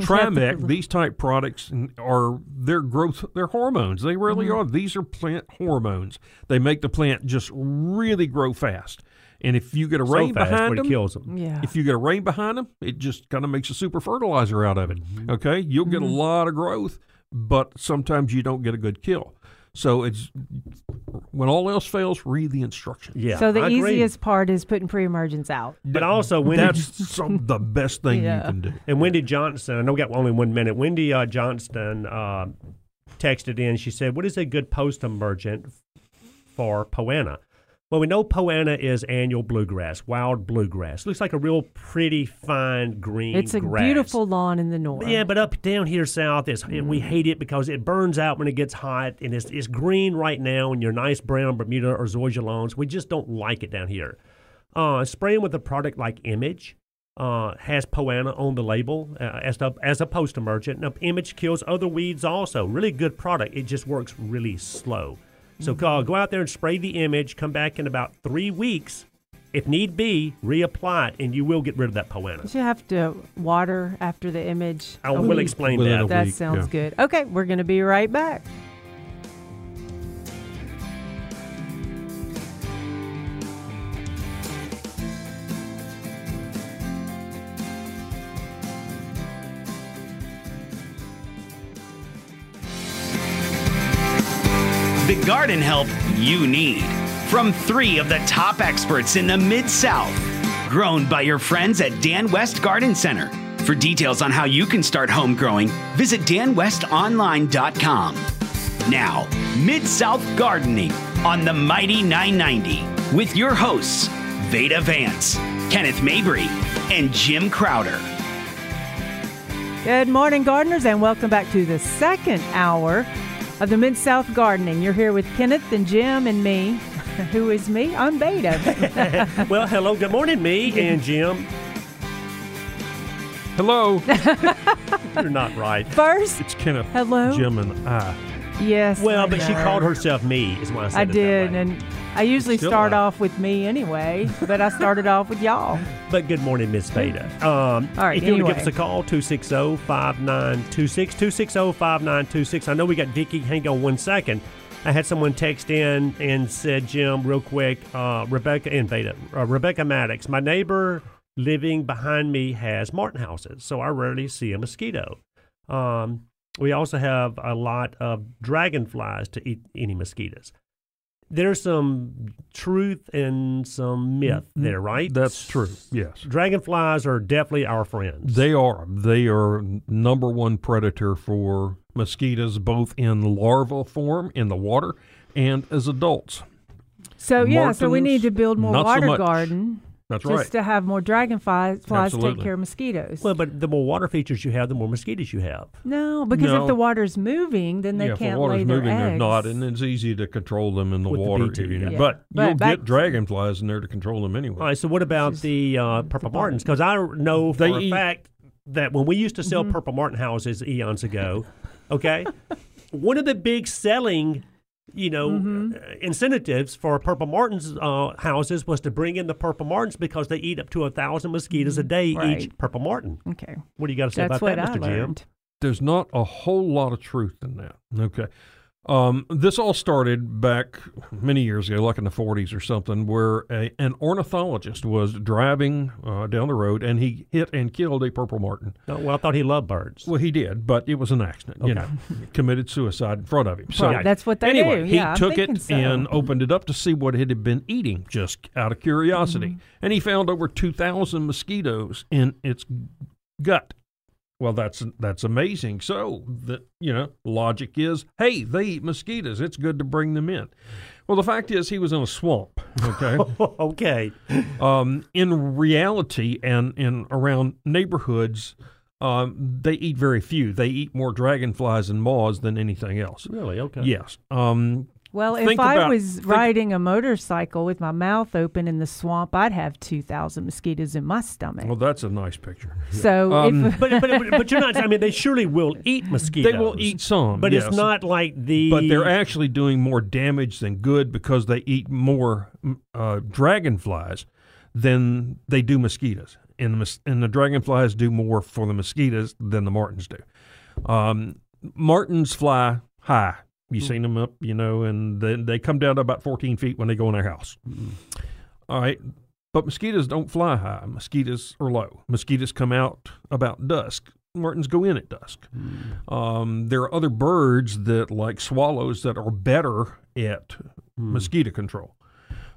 Trimec, these type products are their growth, their hormones. They really Mm-hmm. are. These are plant hormones. They make the plant just really grow fast. And if you get a so rain fast behind when it them, kills them. Yeah. if you get a rain behind them, it just kind of makes a super fertilizer out of it. Mm-hmm. Okay, you'll get a Mm-hmm. lot of growth, but sometimes you don't get a good kill. So it's when all else fails, read the instructions. Yeah. so the I agree. easiest part is putting pre-emergence out. But also, Wendy, That's some the best thing Yeah. you can do. and Wendy Johnson, I know we got only one minute. Wendy uh, Johnston uh, texted in. She said, "What is a good post-emergent for Poa annua?" Well, we know Poa annua is annual bluegrass, wild bluegrass. Looks like a real pretty fine green. It's a grass. beautiful lawn in the north. Yeah, but up down here south, it's, we hate it because it burns out when it gets hot, and it's, it's green right now in your nice brown Bermuda or Zoysia lawns. We just don't like it down here. Uh, spraying with a product like Image uh, has Poa annua on the label uh, as, a, as a post emergent. Now, Image kills other weeds also. Really good product. It just works really slow. So uh, go out there and spray the Image. Come back in about three weeks. If need be, reapply it, and you will get rid of that Poa annua. You have to water after the image. I will week. explain Within that. That sounds yeah. good. Okay, we're going to be right back. The garden help you need from three of the top experts in the Mid South. Grown by your friends at Dan West Garden Center. For details on how you can start home growing, visit danwestonline.com. Now, Mid South Gardening on the Mighty 990 with your hosts, Veda Vance, Kenneth Mabry, and Jim Crowder. Good morning, gardeners, and welcome back to the second hour of the Mid South Gardening. You're here with Kenneth and Jim and me. Who is me? I'm Veda. Well, hello, good morning, me and Jim. Hello, You're not right. First, it's Kenneth, hello. Jim, and I. Yes. Well, I but she called herself me, is why I said I it that did, way. and I usually Still start alive. off with me anyway, but I started off with y'all. But good morning, Miss Veda. Um, All right, if you want to give us a call, 260 5926. 260 5926. I know we got Vicky. Hang on one second. I had someone text in and said, Jim, real quick, uh, Rebecca and Veda, uh, Rebecca Maddox, my neighbor living behind me has martin houses, so I rarely see a mosquito. Um, we also have a lot of dragonflies to eat any mosquitoes. There's some truth and some myth there, right? Mm-hmm. That's true. Yes. Dragonflies are definitely our friends. They are. They are number one predator for mosquitoes, both in larval form in the water and as adults. So yeah, so we need to build more not so water garden That's just right. to have more dragonflies flies take care of mosquitoes. well, but the more water features you have, the more mosquitoes you have. no, because No. if the water's moving, then they yeah, if can't the water's lay their moving, eggs. they're not, and it's easy to control them in the With water. BT, you yeah. But, But you'll back- get dragonflies in there to control them anyway. All right. So what about Just- the uh, purple martins? Because I know for They a eat- fact that when we used to Mm-hmm. sell purple martin houses eons ago, okay, one of the big selling, you know, Mm-hmm. uh, incentives for purple martins uh, houses was to bring in the purple martins because they eat up to a thousand mosquitoes a day each purple martin. Okay, What do you got to say that's about what that, I Mr. Jim? There's not a whole lot of truth in that. Okay. Um, this all started back many years ago, like in the 40s or something, where a, an ornithologist was driving uh, down the road and he hit and killed a purple martin. Oh, well, I thought he loved birds. Well, he did, but it was an accident. You know, committed suicide in front of him. So Right, that's what they anyway, do. he I'm took it so. and opened it up to see what it had been eating, just out of curiosity, Mm-hmm. and he found over two thousand mosquitoes in its gut. Well, that's that's amazing. So the you know logic is, hey, they eat mosquitoes. It's good to bring them in. Well, the fact is, he was in a swamp. Okay. okay. Um, in reality, and in around neighborhoods, um, they eat very few. They eat more dragonflies and moths than anything else. Really? Okay. Yes. Um, Well, if I about- was riding a motorcycle with my mouth open in the swamp, I'd have 2,000 mosquitoes in my stomach. well, that's a nice picture. so Um, if, But, but, but you're not. I mean, they surely will eat mosquitoes. They will eat some, but yes. it's not like the. But they're actually doing more damage than good because they eat more uh, dragonflies than they do mosquitoes. And the, and the dragonflies do more for the mosquitoes than the martins do. Um, martins fly high. You seen mm. them up, you know, and then they come down to about 14 feet when they go in their house. Mm-hmm. All right. But mosquitoes don't fly high. Mosquitoes are low. Mosquitoes come out about dusk. Martins go in at dusk. Mm. Um, there are other birds that, like swallows, that are better at mm. mosquito control.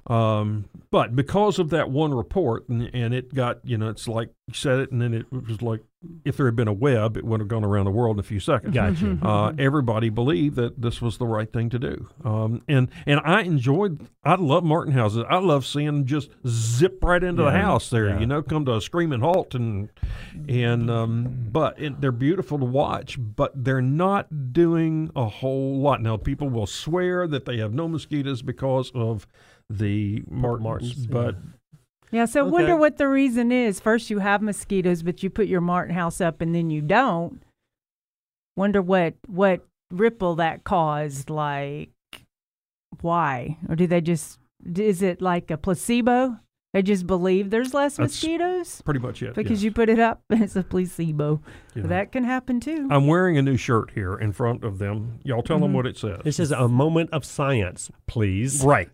Um, but because of that one report, and, and it got, you know, it's like you said it, and then it was like if there had been a web, it would have gone around the world in a few seconds. Gotcha. Uh, everybody believed that this was the right thing to do. Um, and and I enjoyed. I love Martin houses. I love seeing them just zip right into the house there. Yeah. You know, come to a screaming halt and and um, but it, they're beautiful to watch. But they're not doing a whole lot now. People will swear that they have no mosquitoes because of the martins, martins, but yeah, so Okay. wonder what the reason is. First, you have mosquitoes, but you put your martin house up and then you don't. Wonder what what ripple that caused. Like, why? Or do they just, is it like a placebo? They just believe there's less That's- mosquitoes? pretty much it. Because yes. you put it up and it's a placebo. Yeah. That can happen too. I'm wearing a new shirt here in front of them. Y'all tell them Mhm. what it says. This is a moment of science, please. right.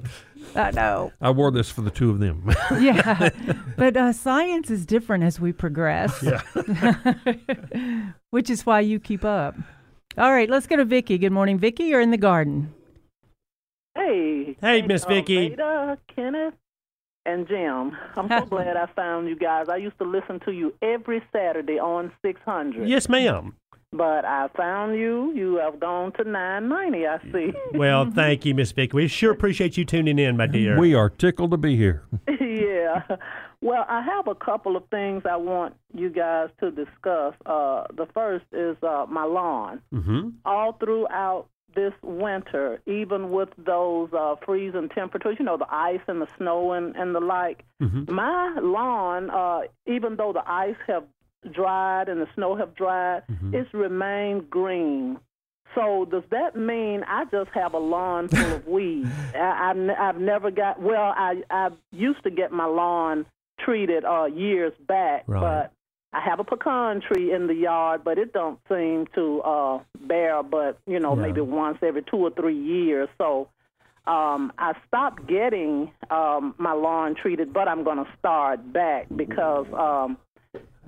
I know. I wore this for the two of them. yeah, but uh, science is different as we progress. Yeah. Which is why you keep up. All right, let's go to Vicky. Good morning, Vicky. You're in the garden. Hey. Hey, Miss Vicky. Veda, Kenneth, and Jim. I'm so glad I found you guys. I used to listen to you every Saturday on 600. Yes, ma'am. But I found you. You have gone to 990, I see. Well, thank you, Miss Vicky. We sure appreciate you tuning in, my dear. we are tickled to be here. yeah. Well, I have a couple of things I want you guys to discuss. Uh, the first is uh, my lawn. mm-hmm. all throughout this winter, even with those uh, freezing temperatures, you know, the ice and the snow and, and the like, Mhm. my lawn, uh, even though the ice have dried and the snow have dried, Mhm. it's remained green So does that mean I just have a lawn full of weeds? I, I've, I've never got. Well, I I used to get my lawn treated uh, years back, Right. but I have a pecan tree in the yard, but it don't seem to uh, bear. But you know, Yeah. maybe once every two or three years. So um, I stopped getting um, my lawn treated, but I'm going to start back because um,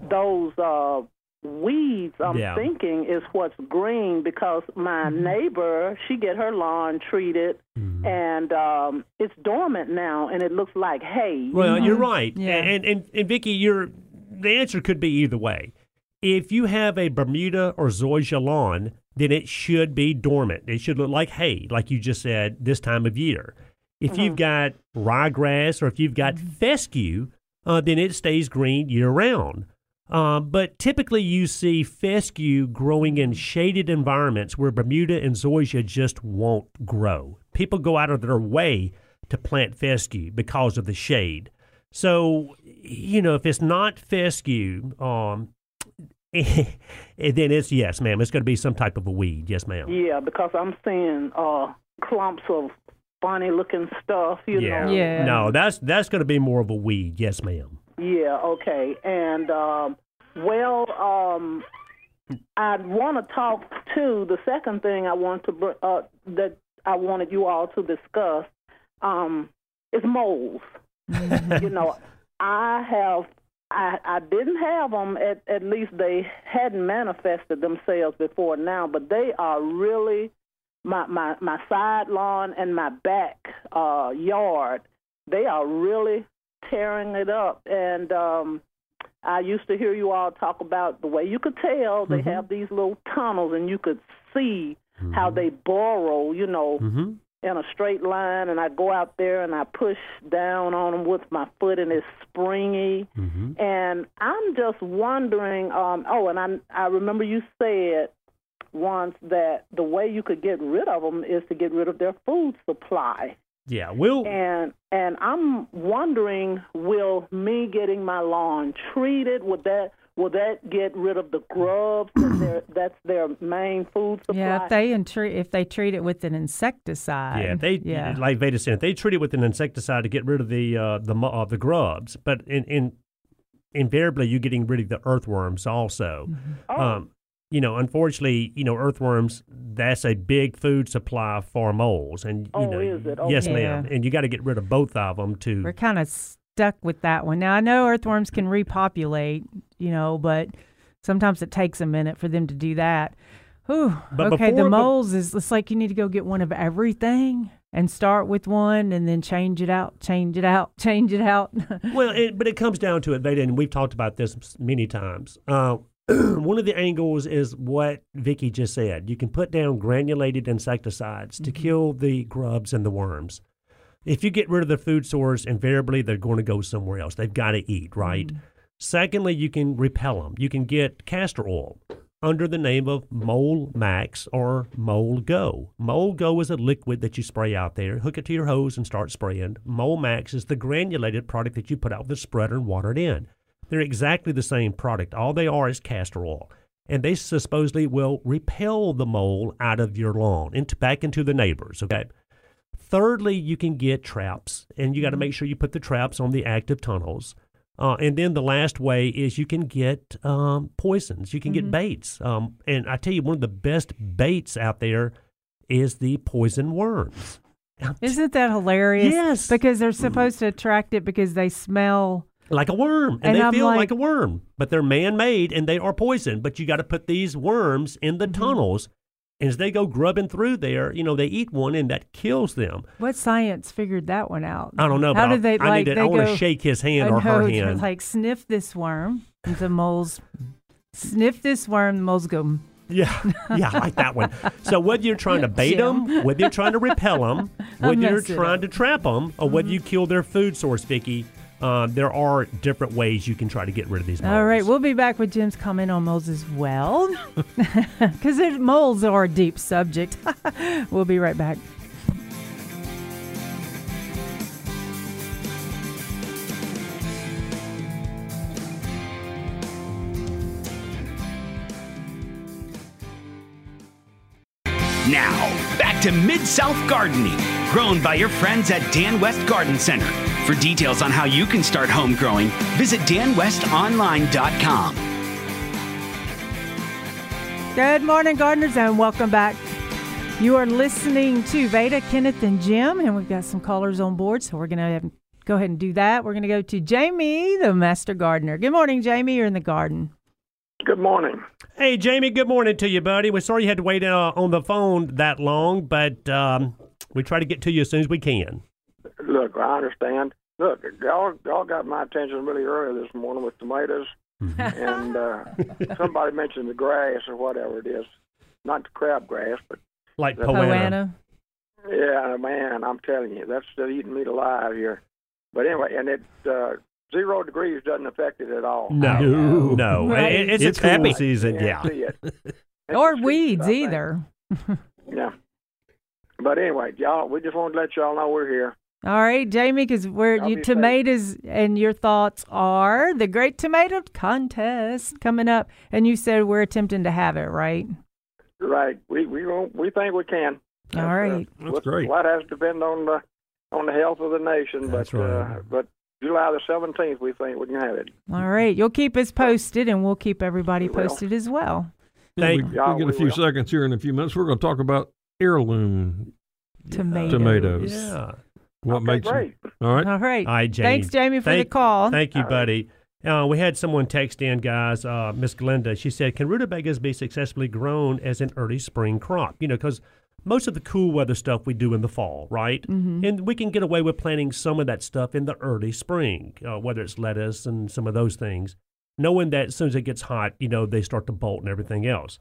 those uh, weeds I'm Yeah. thinking is what's green because my Mm-hmm. neighbor she get her lawn treated Mm-hmm. and um, it's dormant now and it looks like hay. Well, you're right. Yeah. And, and and Vicky, you're the answer could be either way. If you have a Bermuda or zoysia lawn, then it should be dormant. It should look like hay, like you just said, this time of year. If you've got ryegrass or if you've got fescue, uh, then it stays green year round. Um, but typically, you see fescue growing in shaded environments where Bermuda and zoysia just won't grow. People go out of their way to plant fescue because of the shade. So, you know, if it's not fescue, um, then it's yes, ma'am. It's going to be some type of a weed. Yes, ma'am. Yeah, because I'm seeing uh, clumps of funny looking stuff. You yeah. know. Yeah. No, that's that's going to be more of a weed. Yes, ma'am. Yeah, okay. And um well, um I want to talk to the second thing I want to br- uh that I wanted you all to discuss um is moles. you know, I have I I didn't have them at at least they hadn't manifested themselves before now, but they are really my my my side lawn and my back uh yard. They are really tearing it up and um I used to hear you all talk about the way you could tell they have these little tunnels and you could see how they burrow, you know, Mm-hmm. in a straight line and I go out there and I push down on them with my foot and it's springy. Mm-hmm. And I'm just wondering um oh and I I remember you said once that the way you could get rid of them is to get rid of their food supply. Yeah, we'll. And and I'm wondering, will me getting my lawn treated would that will that get rid of the grubs? they're- that's their main food supply. Yeah, if they entreat, if they treat it with an insecticide. Yeah, they yeah. like Veda said, they treat it with an insecticide to get rid of the uh, the uh, the grubs, but in, in invariably you're getting rid of the earthworms also. Oh. Um, you know, unfortunately, you know, earthworms that's a big food supply for moles, and you Oh, know, is it? yes, Okay. ma'am, and you got to get rid of both of them to. We're kind of stuck with that one. Now I know earthworms can repopulate, you know, but sometimes it takes a minute for them to do that. Whew. But okay, the before- moles is it's like you need to go get one of everything and start with one and then change it out, change it out, change it out. Well, it, but it comes down to it, Veda, and we've talked about this many times. Uh, one of the angles is what Vicky just said. You can put down granulated insecticides to mm-hmm. kill the grubs and the worms. If you get rid of the food source, invariably they're going to go somewhere else. They've got to eat, right? Mm-hmm. Secondly, you can repel them. You can get castor oil under the name of Mole Max or Mole Go. Mole Go is a liquid that you spray out there. Hook it to your hose and start spraying. Mole Max is the granulated product that you put out with the spreader and water it in. They're exactly the same product. All they are is castor oil. And they supposedly will repel the mole out of your lawn and back into the neighbors, okay? Thirdly, you can get traps, and you got to make sure you put the traps on the active tunnels. Uh, and then the last way is you can get um, poisons. You can get baits. Um, and I tell you, one of the best baits out there is the poison worms. Isn't that hilarious? Yes. Because they're supposed to attract it because they smell. Like a worm, and, And they I'm feel like, like- a worm, but they're man-made and they are poison. But you got to put these worms in the mm-hmm. tunnels, and as they go grubbing through there, you know they eat one, and that kills them. What science figured that one out? I don't know. How but did they I, I like? need to, they I want to shake his hand or her hand. Like sniff this worm. And the moles sniff this worm. The moles go. Mm. Yeah, yeah, I like that one. So whether you're trying to bait Jim. them, whether you're trying to repel them, whether you're trying to trap them, or whether mm-hmm. you kill their food source, Vicky, uh, there are different ways you can try to get rid of these moles. All right, we'll be back with Jim's comment on moles as well, because moles are a deep subject. we'll be right back. Now, back to Mid South Gardening, grown by your friends at Dan West Garden Center. For details on how you can start home growing, visit danwestonline.com. Good morning, gardeners, and welcome back. You are listening to Veda, Kenneth, and Jim, and we've got some callers on board, so we're going to go ahead and do that. We're going to go to Jamie, the master gardener. Good morning, Jamie. You're in the garden. Good morning. Hey, Jamie, good morning to you, buddy. We're sorry you had to wait uh, on the phone that long, but um, we try to get to you as soon as we can. Look, I understand. Look, y'all, y'all got my attention really early this morning with tomatoes, and uh, somebody mentioned the grass or whatever it is. Not the crabgrass, but Like The Poa annua. Yeah, man, I'm telling you, that's still eating meat alive here. But anyway, and it uh, zero degrees doesn't affect it at all. No, No. no. Right. It- it's, It's a cool happy. season, Can't yeah. it. Or weeds either. Yeah. But anyway, y'all, we just wanted to let y'all know we're here. All right, Jamie, because we're Y'all you be safe. tomatoes and your thoughts are the Great Tomato Contest coming up, and you said we're attempting to have it, right? Right. We we we think we can. All right. That's great. A lot has to depend on the on the health of the nation, That's but right. uh, but July the seventeenth, we think we can have it. All right, you'll keep us posted, and we'll keep everybody We posted as well. Yeah, we, Thank- we get a we few will. seconds here in a few minutes. We're going to talk about heirloom Tomatoes. tomatoes. Yeah. What okay, makes them? great. All right. All right. All right, Jamie. Thanks, Jamie, for the call. Thank you, All right. buddy. Uh, we had someone text in, guys. Uh, Miss Glenda, she said, "Can rutabagas be successfully grown as an early spring crop? You know, because most of the cool weather stuff we do in the fall, right? Mm-hmm. And we can get away with planting some of that stuff in the early spring, uh, whether it's lettuce and some of those things, knowing that as soon as it gets hot, you know, they start to bolt and everything else.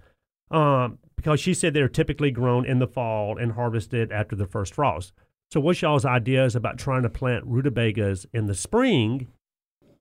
Um, because she said they're typically grown in the fall and harvested after the first frost. So, what's y'all's ideas about trying to plant rutabagas in the spring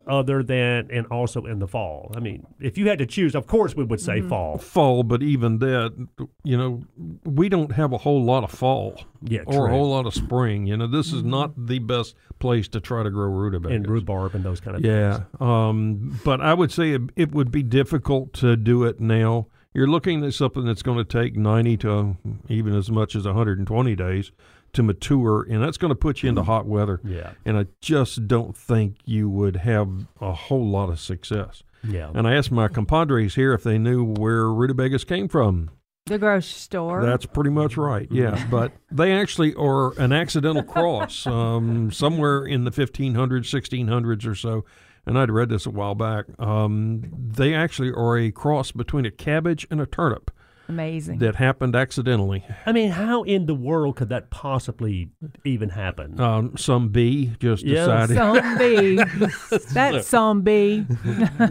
other than and also in the fall? I mean, if you had to choose, of course we would say fall. Fall, but even that, you know, we don't have a whole lot of fall Yeah, or a whole lot of spring. You know, this is not the best place to try to grow rutabagas. and rhubarb and those kind of Yeah, things. um, but I would say it, it would be difficult to do it now. You're looking at something that's going to take 90 to even as much as 120 days to mature, and that's going to put you into hot weather. Yeah, And I just don't think you would have a whole lot of success. yeah. And I asked my compadres here if they knew where rutabagas came from. the grocery store. That's pretty much right. Yeah, but they actually are an accidental cross um, somewhere in the 1500s, 1600s or so. And I'd read this a while back. Um, they actually are a cross between a cabbage and a turnip amazing. that happened accidentally. I mean, how in the world could that possibly even happen? Um, some bee just decided. Yeah. decided. Zombie. that zombie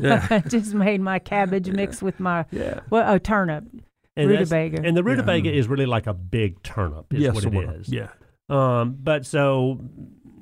Yeah. just made my cabbage mix with my yeah, well, a turnip. and rutabaga. and the rutabaga is really like a big turnip. Is yes, what it sort Yeah. Um, but so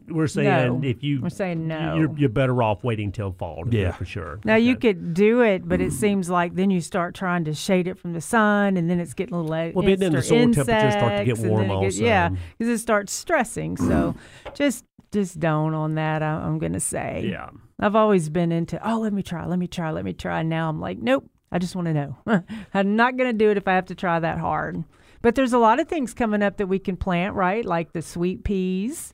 we're saying No. if you We're saying no. you're, you're better off waiting till fall. To Yeah. for sure. Now you Okay. could do it, but it seems like then you start trying to shade it from the sun, and then it's getting a little late. Well, but then the soil temperatures start to get warm then it gets- also. yeah, because it starts stressing. So just just don't on that. I, I'm going to say. Yeah. I've always been into oh let me try, let me try, let me try. Now I'm like nope. I just want to know. I'm not going to do it if I have to try that hard. But there's a lot of things coming up that we can plant, right? Like the sweet peas.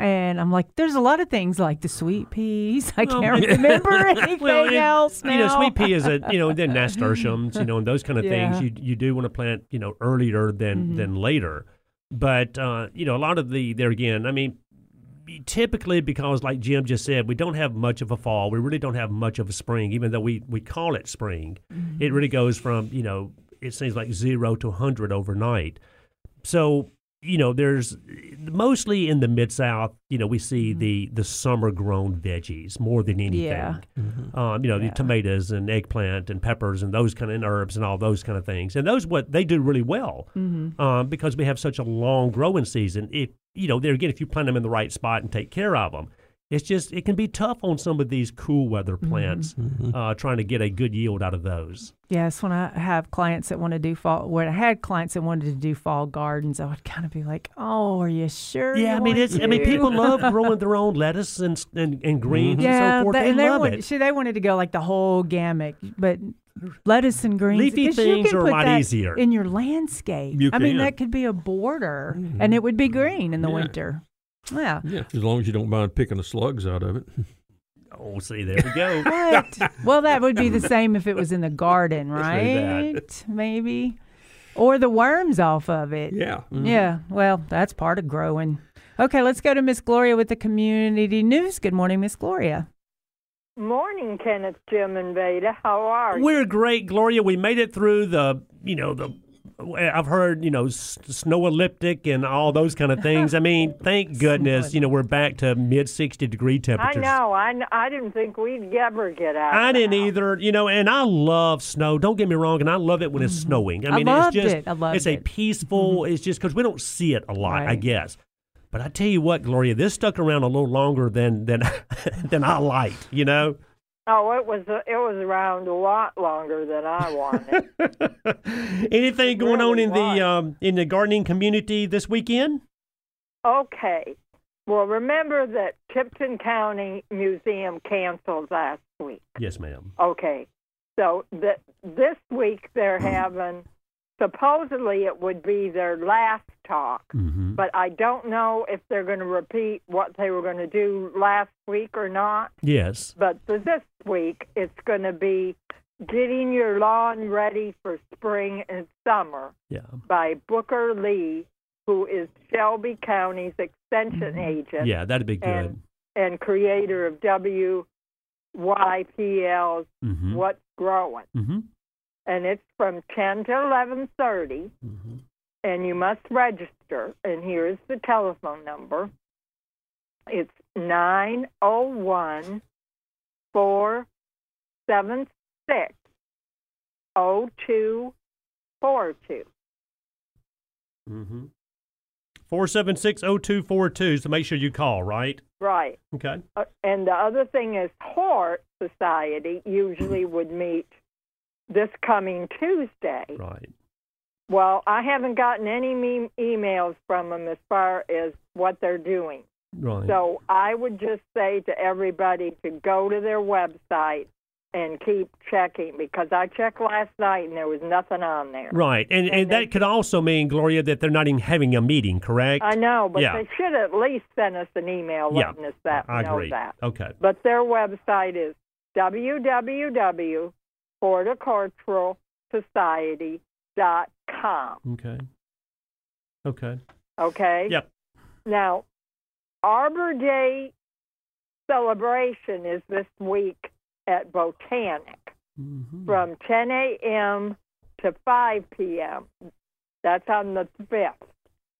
And I'm like, there's a lot of things like the sweet peas. I can't remember anything Well, it- else now. You know, sweet pea is a you know then nasturtiums, you know, and those kind of Yeah. things. You you do want to plant you know earlier than Mhm. than later, but uh, you know a lot of the there again. I mean, typically because like Jim just said, we don't have much of a fall. We really don't have much of a spring, even though we we call it spring. Mm-hmm. It really goes from you know it seems like zero to hundred overnight. So you know, there's mostly in the mid south. You know, we see the the summer grown veggies more than anything. Yeah. Um, you know, Yeah. the tomatoes and eggplant and peppers and those kind of and herbs and all those kind of things. And those what they do really well Mm-hmm. um, because we have such a long growing season. If you know, there again, if you plant them in the right spot and take care of them, it's just it can be tough on some of these cool weather mm-hmm. plants. Mm-hmm. Uh, trying to get a good yield out of those. Yes, when I have clients that want to do fall, when I had clients that wanted to do fall gardens, I would kind of be like, "Oh, are you sure?" Yeah, you I mean, want it's I mean, people love growing their own lettuce and and, and greens yeah, and so forth. that- they and they love wanted, it. see, they wanted to go like the whole gamut, but lettuce and greens. Leafy things are a lot easier. in your landscape. You I mean, that could be a border, and mm-hmm. it would be green in the Yeah. winter. Yeah. Yeah, as long as you don't mind picking the slugs out of it. Oh, see, there we go. What? well, that would be the same if it was in the garden, right? Maybe. Or the worms off of it. Yeah. mhm. Yeah, well, that's part of growing. Okay, let's go to Miss Gloria with the community news. Good morning, Miss Gloria. Morning, Kenneth, Jim, and Veda. How are you? We're great, Gloria. We made it through the, you know, the. I've heard, you know, snow elliptic and all those kind of things. I mean, thank goodness, you know, we're back to mid 60 degree temperatures. I know. I, I didn't think we'd ever get out. I didn't house. either, you know, and I love snow. Don't get me wrong, and I love it when it's snowing. I Mm-hmm. I mean, loved it's just it. I loved it's a it. Mm-hmm. peaceful. It's just because we don't see it a lot, I guess. But I tell you what, Gloria, this stuck around a little longer than than than I liked. You know. Oh, it was it was around a lot longer than I wanted. Anything going on in was. the um, in the gardening community this weekend? okay. Well, remember that Tipton County Museum canceled last week. Yes, ma'am. Okay. So th- this week they're having supposedly it would be their last talk, Mm-hmm. but I don't know if they're going to repeat what they were going to do last week or not. Yes. But for this week, it's going to be Getting Your Lawn Ready for Spring and Summer Yeah. by Booker Lee, who is Shelby County's extension agent Yeah, that'd be good. and, and creator of WYPL's Mm-hmm. What's Growing. Mm-hmm. And it's from 10 to 11.30, Mm-hmm. and you must register. And here's the telephone number. It's 901 476 0242. Mm-hmm. Four seven six zero two four two. So make sure you call. Right. Right. Okay. Uh, and the other thing is, Hort Society usually would meet this coming Tuesday. Right. Well, I haven't gotten any me- emails from them as far as what they're doing. Right. So I would just say to everybody to go to their website and keep checking because I checked last night and there was nothing on there. Right, and and, And that could also mean Gloria that they're not even having a meeting, correct? I know, but Yeah. they should at least send us an email Yeah, letting us that I know agree. that. Okay. But their website is www.horticulturalsociety.com. Okay. Okay. Okay? Yep. Now, Arbor Day celebration is this week at Botanic Mhm. from 10 a.m. to 5 p.m. That's on the 5th,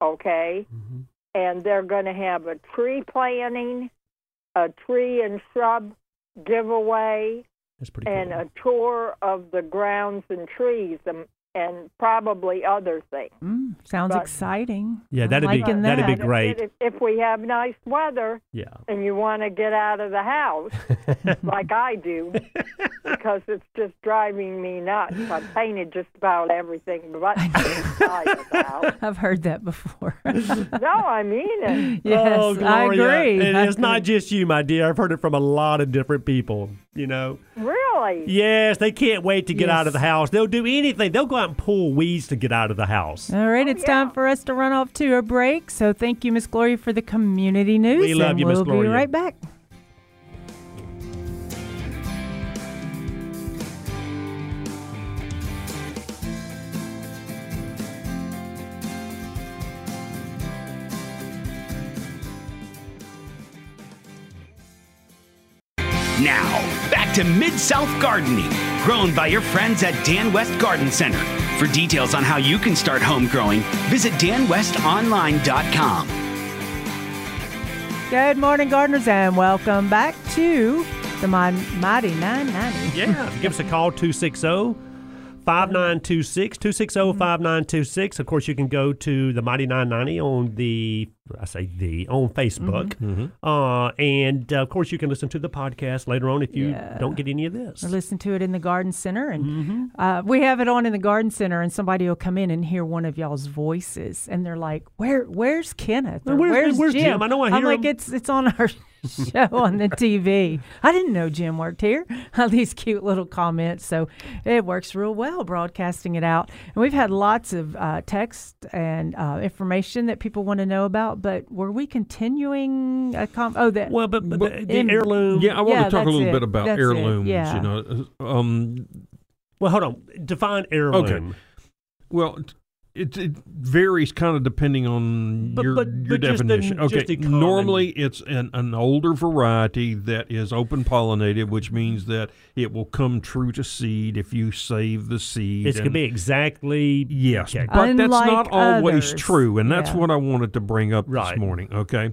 okay? Mhm. And they're going to have a tree planting, a tree and shrub giveaway, That's pretty and cool. a tour of the grounds and trees and, and probably other things. Mm, sounds But- exciting. Yeah, I'm that'd be- liking that'd be great. If, if we have nice weather yeah. and you want to get out of the house, like I do, because it's just driving me nuts. I've painted just about everything but inside of the. I've heard that before. No, I mean it. yes, oh, I agree. And I it's not just you, my dear. I've heard it from a lot of different people. You know. Really? Yes, they can't wait to get out of the house. They'll do anything. They'll go out and pull weeds to get out of the house. All right, it's oh, time for us to run off to a break. So thank you, Miss Gloria, for the community news. We love and you, Miss we'll Gloria. be right back. Back to Mid South Gardening, grown by your friends at Dan West Garden Center. For details on how you can start home growing, visit danwestonline.com. Good morning, gardeners, and welcome back to the Mighty 990. Yeah, give us a call 260 5926 260 5926. Of course, you can go to the Mighty 990 on the, I say the, on Facebook. Uh, and uh, of course, you can listen to the podcast later on if you Yeah. don't get any of this. Or listen to it in the garden center, and Mm-hmm. uh, we have it on in the garden center, and somebody will come in and hear one of y'all's voices, and they're like, "Where, where's Kenneth? Or Where's- where's, where's Jim? Jim? I know I I'm hear like, it's it's on our show on the TV. I didn't know Jim worked here. All these cute little comments. So it works real well broadcasting it out. And we've had lots of uh, text and uh, information that people want to know about. But were we continuing a com- Oh, that. Well, but, but, But- the, the In- heirloom. Yeah, I want Yeah, to talk a little it. bit about That's it. heirlooms. Yeah. You know, um, Well, hold on. Define heirloom. well, it, it varies kind of depending on But- your but- your but just the- definition. just okay, the normally it's an, an older variety that is open pollinated, which means that it will come true to seed if you save the seed. It's going to be exactly. Yes, Okay. but that's not always others. true, and that's Yeah. what I wanted to bring up Right. this morning. Okay,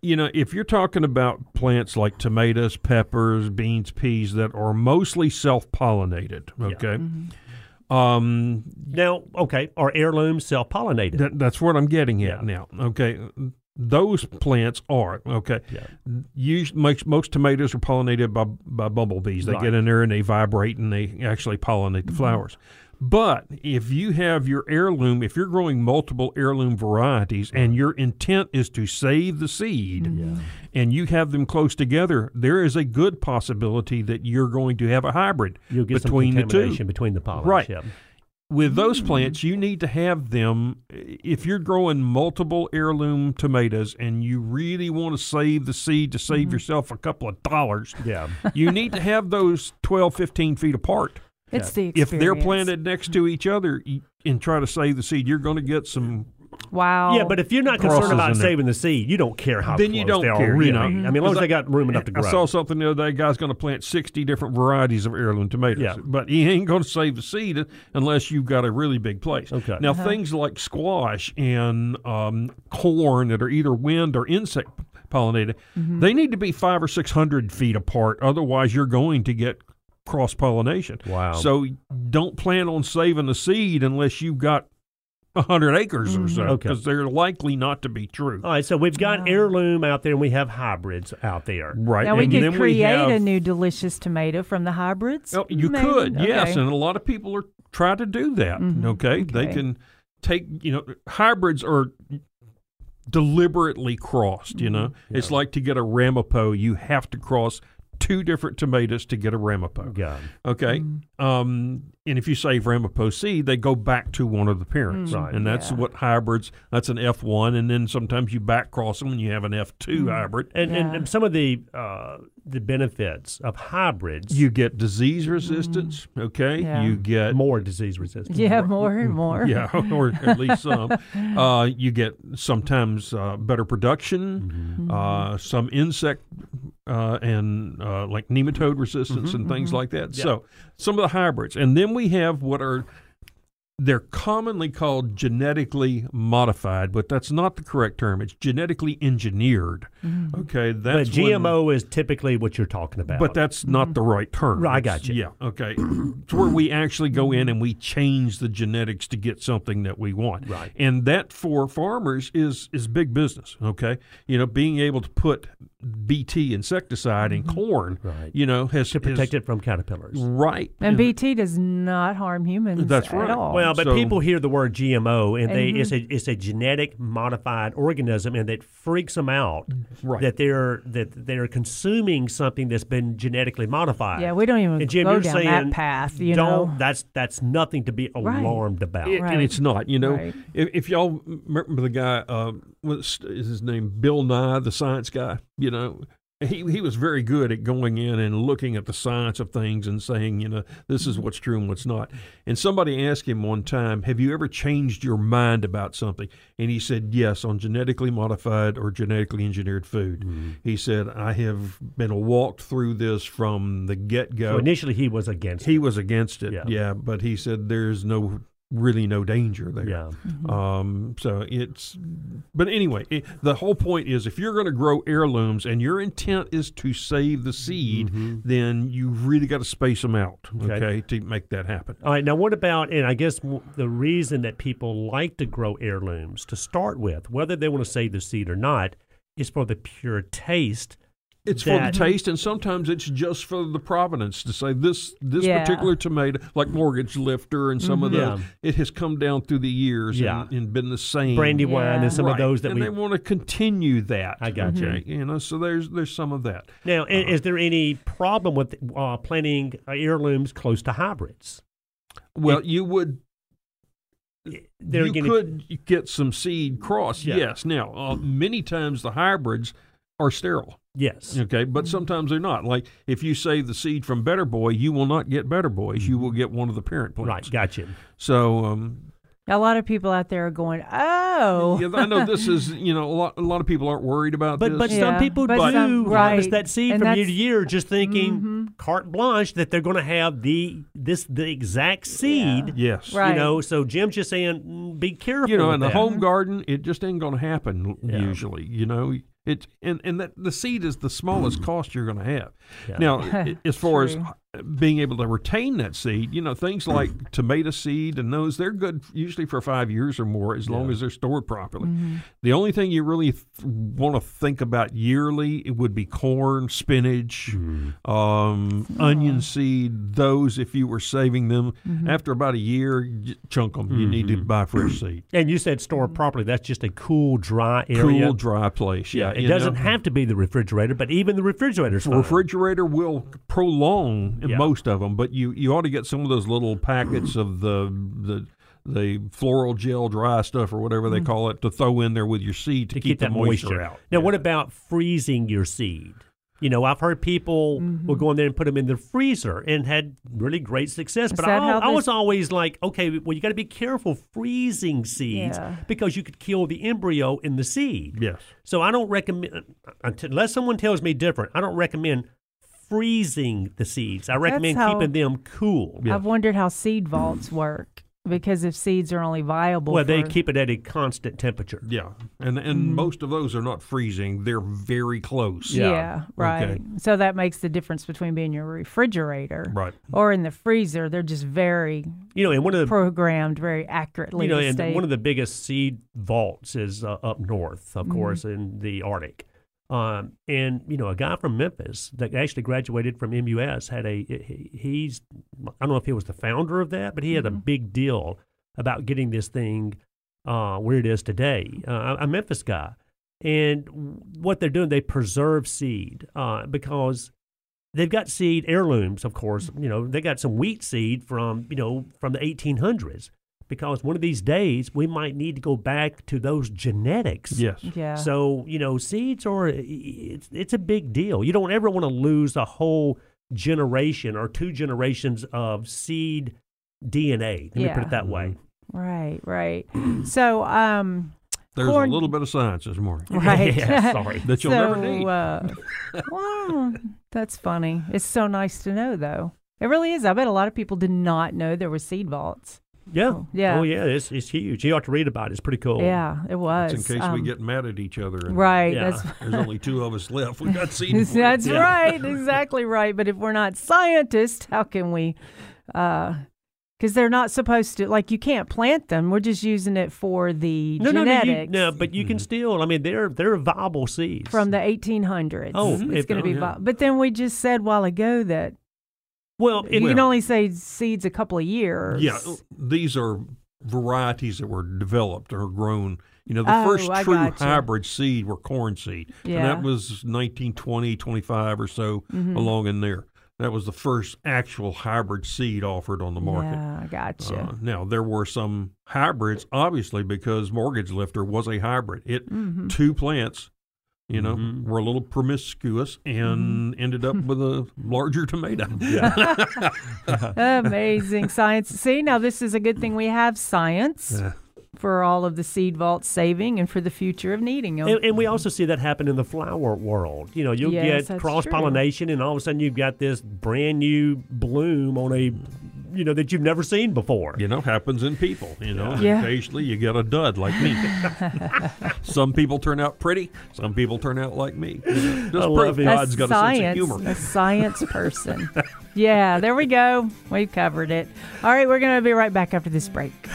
you know, if you're talking about plants like tomatoes, peppers, beans, peas that are mostly self-pollinated, okay, mm-hmm. Um, Now, okay, are heirlooms self pollinated? that, that's what I'm getting at Yeah. now. Okay, those plants are okay. Yeah. Us- most, most tomatoes are pollinated by by bumblebees. They Right. get in there and they vibrate and they actually pollinate the flowers. But if you have your heirloom, if you're growing multiple heirloom varieties and your intent is to save the seed and you have them close together, there is a good possibility that you're going to have a hybrid You'll get between some the two between the pollens. Right. yeah. with those hmm. plants, you need to have them. If you're growing multiple heirloom tomatoes and you really want to save the seed to save mm-hmm. yourself a couple of dollars, Yeah. you need to have those 12, 15 feet apart. It's the If they're planted next to each other and try to save the seed, you're going to get some. Wow. Yeah, but if you're not concerned about saving the seed, you don't care how Then close you don't they are, care, you really. know. I mean, as long as Because they got room enough to grow. I saw something the other day. Guy's going to plant 60 different varieties of heirloom tomatoes. Yeah. But he ain't going to save the seed unless you've got a really big place. Okay. Now, things like squash and um, corn that are either wind or insect pollinated, they need to be five or 600 feet apart. Otherwise, you're going to get cross pollination. Wow. So don't plan on saving the seed unless you've got 100 acres or so, Okay. because they're likely not to be true. All right, so we've got heirloom out there and we have hybrids out there. Right. now we and could then create have, a new delicious tomato from the hybrids. Oh, you Maybe. could, yes, Okay. and a lot of people are trying to do that. Mhm. Okay? they can take you know hybrids are deliberately crossed. You know, it's like to get a Ramapo, you have to cross two different tomatoes to get a Ramapo. Yeah. Okay, mm. Um, and if you save Ramapo seed, they go back to one of the parents, Right. and that's Yeah. what hybrids. That's an F one, and then sometimes you back cross them, and you have an F 2 hybrid. And, Yeah. and some of the uh, the benefits of hybrids, You get disease resistance. Okay, Yeah. you get more disease resistant. Yeah, more and more. Yeah, or at least some. Uh, you get sometimes uh, better production, uh, some insect uh, and uh, like nematode resistance and things like that. So some of the hybrids, and then we have what are they're commonly called genetically modified, but that's not the correct term. It's genetically engineered. Mm-hmm. Okay, that's when- GMO is typically what you're talking about. but that's not the right term. Right, I got you. Yeah, okay. it's where we actually go in and we change the genetics to get something that we want. Right. And that for farmers is is big business, okay? You know, being able to put BT insecticide in corn, Right. you know, has to protect has- it from caterpillars. Right. And BT does not harm humans That's at right. all. Well, but So- people hear the word GMO and they Mhm. it's a it's a genetic modified organism and that freaks them out Right. that they're that they're consuming something that's been genetically modified. yeah, we don't even and Jim, go you're down saying that path. You don't. know, That's that's nothing to be Right. alarmed about. It- Right. And it's not, you know. Right. If, if y'all remember the guy, uh, what's his name? Bill Nye, the science guy. You know, he he was very good at going in and looking at the science of things and saying, you know, this is mm-hmm. what's true and what's not. And somebody asked him one time, "Have you ever changed your mind about something?" And he said, "Yes, on genetically modified or genetically engineered food." Mm. He said, "I have been walked through this from the get go." So initially he was against. He it. was against it, Yeah. yeah. but he said there's no really no danger there. Yeah. Um, so it's, but anyway, it, the whole point is if you're going to grow heirlooms and your intent is to save the seed, then you really got to space them out, Mm-hmm. Okay. okay, to make that happen. All right. Now, what about, and I guess w- the reason that people like to grow heirlooms to start with, whether they want to save the seed or not, is for the pure taste It's for the taste, and sometimes it's just for the provenance to say this this Yeah. particular tomato, like Mortgage Lifter and some of Mhm. those, it has come down through the years Yeah. and, and been the same. Brandywine Yeah. and some of those that and we they want to continue that. I got you. okay? You know, so there's there's some of that. Now, i- is there any problem with uh, planting uh, heirlooms close to hybrids? Well, you would you gonna- could get some seed cross. Yeah. Yes. Now, uh, many times the hybrids are sterile. Yes. Okay, but sometimes they're not. Like if you save the seed from Better Boy, you will not get Better Boys. You will get one of the parent plants. Right. Gotcha. So um, A lot of people out there are going, oh. yeah, I know this is you know a lot. A lot of people aren't worried about But this. but Yeah, some people but do some- harvest right. that seed And from year to year, just thinking Mhm. carte blanche that they're going to have the this the exact seed. yes, Right. You know, so Jim's just saying, mm, be careful. you know, in the home garden, it just ain't going to happen Yeah. usually. You know, it and and that the seed is the smallest mm. cost you're going to have. Yeah. Now, as far as. Being able to retain that seed, you know, things like tomato seed and those, they're good usually for five years or more as long as they're stored properly. Mm-hmm. The only thing you really th- want to think about yearly it would be corn, spinach, um, onion seed. Those, if you were saving them Mm-hmm. after about a year, j- chunk them. You need to buy fresh seed. And you said store properly. That's just a cool, dry area. Cool, dry place. Yeah, it doesn't know. have to be the refrigerator, but even the refrigerator's fine. refrigerator will prolong in Yeah. most of them, but you, you ought to get some of those little packets of the the the floral gel dry stuff or whatever they call it to throw in there with your seed to, to keep, the that moisture, out. Now, Yeah. what about freezing your seed? You know, I've heard people Mm-hmm. will go in there and put them in the freezer and had really great success. Is but I, how I was always like, okay, well, you got to be careful freezing seeds Yeah. because you could kill the embryo in the seed. Yes. So I don't recommend, unless someone tells me different, I don't recommend freezing the seeds. I recommend how- keeping them cool. I've wondered how seed vaults work because if seeds are only viable, Well, they keep it at a constant temperature. Yeah, and and Mm-hmm. most of those are not freezing; they're very close. Yeah, Yeah. right. Okay. So that makes the difference between being in your refrigerator Right. or in the freezer. They're just very You know, and one of the programmed very accurately. you know, to and stay- one of the biggest seed vaults is uh, up north, of course, in the Arctic. Um, and you know, a guy from Memphis that actually graduated from MUS had a he- he's I don't know if he was the founder of that, but he had a big deal about getting this thing uh, where it is today. Uh, a Memphis guy, and what they're doing, they preserve seed uh, because they've got seed heirlooms. Of course, you know they got some wheat seed from you know from the 1800s because one of these days we might need to go back to those genetics. Yes. yeah. So you know, seeds are it's it's a big deal. You don't ever want to lose a whole generation or two generations of seed DNA. Let me put it that way. right, right. so, um, There's Corn- a little bit of science this morning. right. Yeah, sorry. That you'll so, never need. Uh, well, that's funny. It's so nice to know, though. It really is. I bet a lot of people did not know there were seed vaults. Yeah. Oh, yeah. Oh yeah. It's it's huge. You ought to read about it. It's pretty cool. Yeah, it was. That's in case we Um, get mad at each other. And right. Yeah. There's only two of us left. We got seed. for That's it. right, exactly right. But if we're not scientists, how can we? Because they're not supposed to. Like you can't plant them. We're just using it for the No, no, no, you, genetics no, but you can still. I mean, they're they're viable seeds from the 1800s. Oh, it's going to oh, be. yeah. vi- but then we just said a while ago that well, you can only say seeds a couple of years. Yeah, these are varieties that were developed or grown. You know, the Oh, first true hybrid seed were corn seed. And Yeah. that was 1920, 25 or so Mhm. along in there. That was the first actual hybrid seed offered on the market. Yeah, I gotcha. Uh, now there were some hybrids, obviously, because Mortgage Lifter was a hybrid. It Mhm. two plants, you know, Mhm. were a little promiscuous and Mm-hmm. ended up with a larger tomato. Amazing science. See, now this is a good thing we have science Yeah. for all of the seed vault saving and for the future of needing them. And, and we also see that happen in the flower world. You know, you'll Yes, get cross pollination, and all of a sudden you've got this brand new bloom on a, you know, that you've never seen before. You know, happens in people. You know, Yeah. occasionally you get a dud like me. some people turn out pretty. Some people turn out like me. You know, just I love it. God's a got science, a sense of humor. a science person. yeah, there we go. We've covered it. All right, we're going to be right back after this break.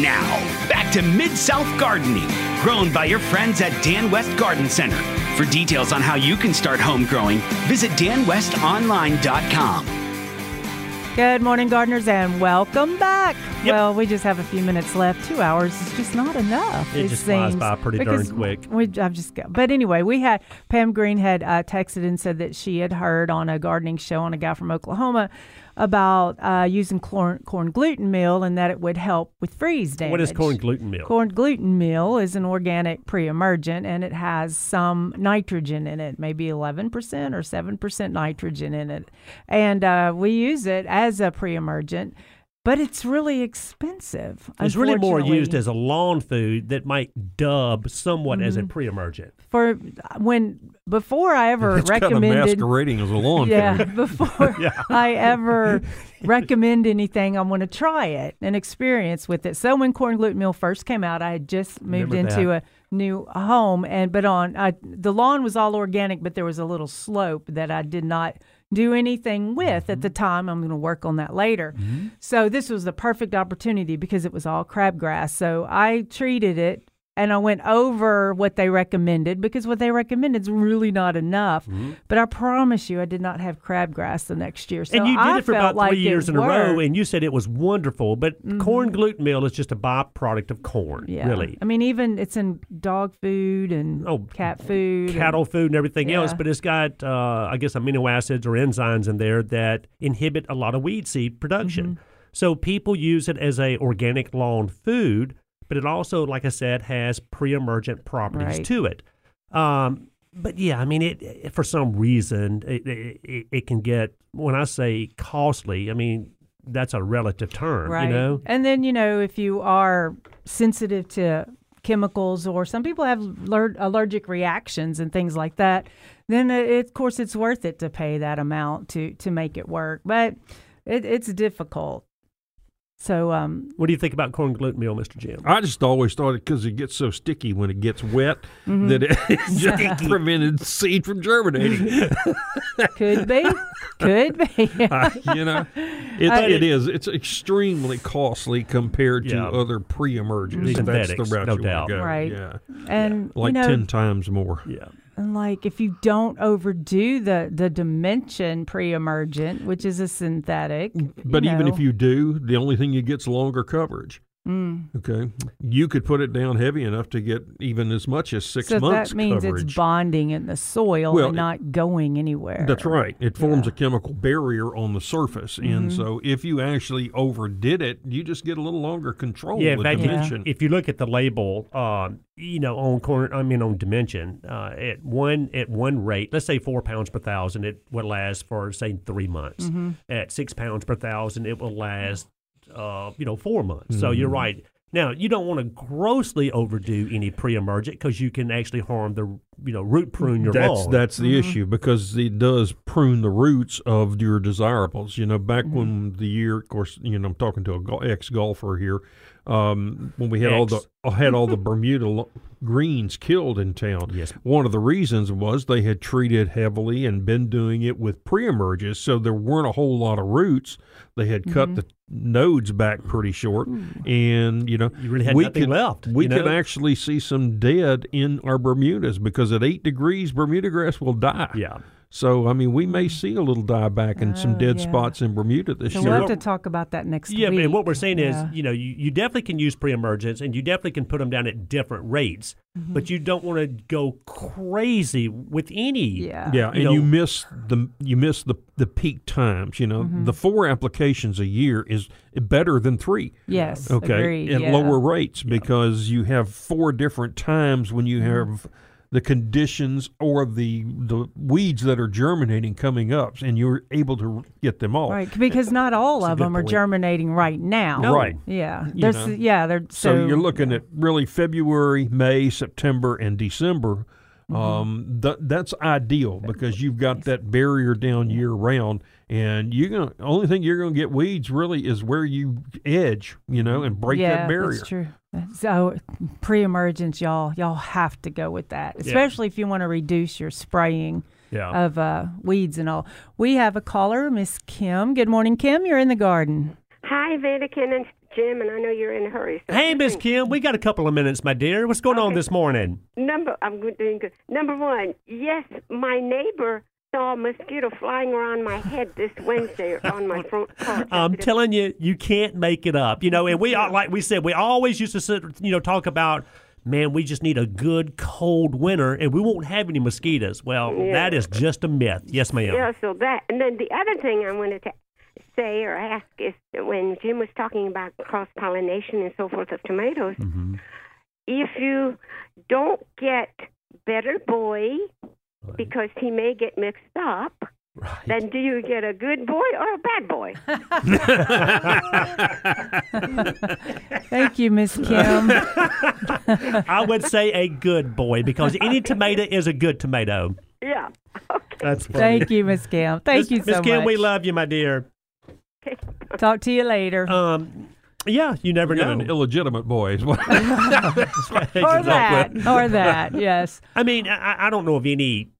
Now, back to Mid South Gardening, grown by your friends at Dan West Garden Center. For details on how you can start home growing, visit danwestonline.com. Good morning, gardeners, and welcome back. Well, we just have a few minutes left. Two hours is just not enough. It just seems, flies seems, by pretty darn quick. We, I've just got, but anyway, we had Pam Green had uh, texted and said that she had heard on a gardening show on a guy from Oklahoma about uh, using corn, corn gluten meal and that it would help with freeze damage. What is corn gluten meal? Corn gluten meal is an organic pre-emergent and it has some nitrogen in it, maybe 11% or 7% nitrogen in it. And uh, we use it as a pre-emergent, but it's really expensive. It's really more used as a lawn food that might dub somewhat as a Mm-hmm. pre-emergent. For when before I ever It's kind of recommended masquerading as a lawn yeah, before I ever recommend anything, I want to try it and experience with it. So when corn gluten meal first came out, I had just moved Remember into that. a new home, and but on I, the lawn was all organic, but there was a little slope that I did not do anything with at the Mm-hmm. time. I'm going to work on that later. So this was the perfect opportunity because it was all crabgrass. So I treated it and I went over what they recommended because what they recommended is really not enough. Mm-hmm. But I promise you, I did not have crabgrass the next year. So and you did I it for about like three years in a row, and you said it was wonderful. But corn gluten meal is just a byproduct of corn, yeah. really. I mean, even it's in dog food and Oh, cat food, and- Cattle food and everything else, but it's got, uh, I guess, amino acids or enzymes in there that inhibit a lot of weed seed production. Mm-hmm. So people use it as a organic lawn food, but it also, like I said, has pre-emergent properties Right. to it. Um, but yeah, I mean, it, it for some reason it, it, it can get. When I say costly, I mean that's a relative term. right? You know, And then you know, if you are sensitive to chemicals or some people have aller- allergic reactions and things like that, then it- of course it's worth it to pay that amount to to make it work. But it, it's difficult. So um, what do you think about corn gluten meal, Mister Jim? I just always thought it because it gets so sticky when it gets wet Mm-hmm. that it just prevented seed from germinating. could be, could be. Uh, you know, it, it is. It's extremely costly compared to other pre-emergents. if That's the Synthetics, route no you doubt. go. Right. Yeah, and like you know, ten times more. Yeah. And like if you don't overdo the the dimension pre-emergent, which is a synthetic, But even if you do, the only thing you get's longer coverage. Mm, Okay, you could put it down heavy enough to get even as much as six so months that means coverage. it's bonding in the soil Well, and it- not going anywhere. That's right. It forms Yeah. a chemical barrier on the surface, and Mm-hmm. so if you actually overdid it, you just get a little longer control Yeah, with fact, dimension. if you look at the label, um, you know, on corn, I mean, on dimension, uh, at one at one rate, let's say four pounds per thousand, it will last for say three months. Mm-hmm. At six pounds per thousand, it will last, uh, you know, four months. So you're Mm-hmm. right. Now you don't want to grossly overdo any pre-emergent because you can actually harm the, you know, root prune your that's lawn. that's the Mm-hmm. issue because it does prune the roots of your desirables. You know, back Mm-hmm. when the year, of course, you know, I'm talking to a ex golfer here. Um, when we had all the Ex. had all the Bermuda lo- greens killed in town. Yes. One of the reasons was they had treated heavily and been doing it with pre-emerges, so there weren't a whole lot of roots. They had cut Mm-hmm. the nodes back pretty short, and you know You really we could, left, We could know? actually see some dead in our Bermudas because at eight degrees, Bermuda grass will die. yeah. So I mean, we may see a little dieback and some Oh, dead yeah. spots in Bermuda this so year. we'll have to talk about that next Yeah, week. and what we're saying Yeah. is, you know, you, you definitely can use pre-emergence, and you definitely can put them down at different rates, Mm-hmm. but you don't want to go crazy with any. yeah, Yeah, you and you miss the you miss the the peak times. You know, Mm-hmm. the four applications a year is better than three. yes, Okay, agreed, at yeah. lower rates because you have four different times when you Mm-hmm. The conditions or the the weeds that are germinating coming up, and you're able to get them all. Right, because not all of them are germinating right now. No. Right. Yeah, You there's know. yeah, they're So, so, you're looking at really February, May, September, and December. Mm-hmm. Um, th- that's ideal because you've got that barrier down year round, and you're gonna only thing you're gonna get weeds really is where you edge, you know, and break yeah, that barrier. That's true. So pre-emergence, y'all, y'all have to go with that, especially if you want to reduce your spraying Yeah. of uh, weeds and all. We have a caller, Miss Kim. Good morning, Kim. You're in the garden. Hi, Vatican and Jim, and I know you're in a hurry. So Hey, Miss Kim, we got a couple of minutes, my dear. What's going on this morning? Number, I'm doing good. Number one, yes, my neighbor saw a mosquito flying around my head this Wednesday on my front porch. I'm telling you, you can't make it up. You know, and we are like we said, we always used to sit, you know, talk about. Man, we just need a good cold winter, and we won't have any mosquitoes. Well, Yeah. that is just a myth. Yes, ma'am. Yeah, so that, and then the other thing I wanted to say or ask is when Jim was talking about cross pollination and so forth of tomatoes, Mm-hmm. if you don't get better boy because he may get mixed up, then do you get a good boy or a bad boy? Thank you, Miss Kim. I would say a good boy because any tomato is a good tomato. yeah. That's funny. Thank you, Miss Kim. Thank Miss, you so Miss Kim, much. we love you, my dear. Talk to you later. Um, yeah, you never We know. an illegitimate boy. is or that. Or that. Yes. I mean, I, I don't know of any.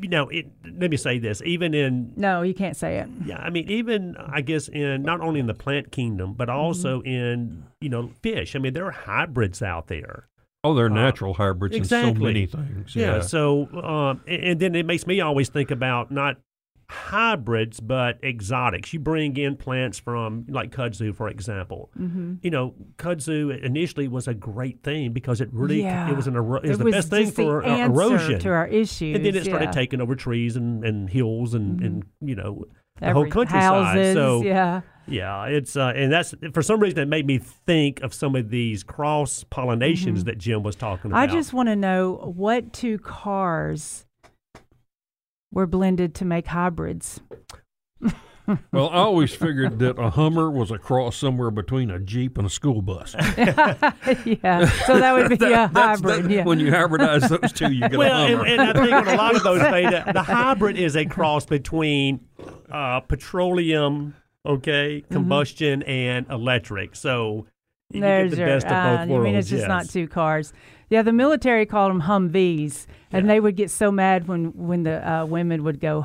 You know, it, let me say this. Even in No, you can't say it. yeah, I mean, even I guess in not only in the plant kingdom, but also in you know fish. I mean, there are hybrids out there. oh, they're natural hybrids in so many things. Yeah. Yeah. so, um, and, and then it makes me always think about not hybrids, but exotics. You bring in plants from like kudzu, for example. Mm-hmm. You know, kudzu initially was a great thing because it really Yeah. it was an ero- it was It the was best thing the for uh, erosion. to our issues. and then it started yeah. taking over trees and, and hills and, and you know the Every- whole countryside. Houses, so yeah. yeah, it's uh, and that's for some reason it made me think of some of these cross pollinations that Jim was talking about. Mm-hmm. I just want to know what two cars were blended to make hybrids. Well, I always figured that a Hummer was a cross somewhere between a Jeep and a school bus. yeah, so that would be a hybrid. that- yeah. When you hybridize those two, you get well, a Hummer. and, and I think on a lot of those things, the hybrid is a cross between uh, petroleum, okay, Mm-hmm. combustion, and electric. So you There's get the your, best of both uh, worlds. You mean it's just not two cars? Yeah, the military called them Humvees, and Yeah. they would get so mad when when the uh, women would go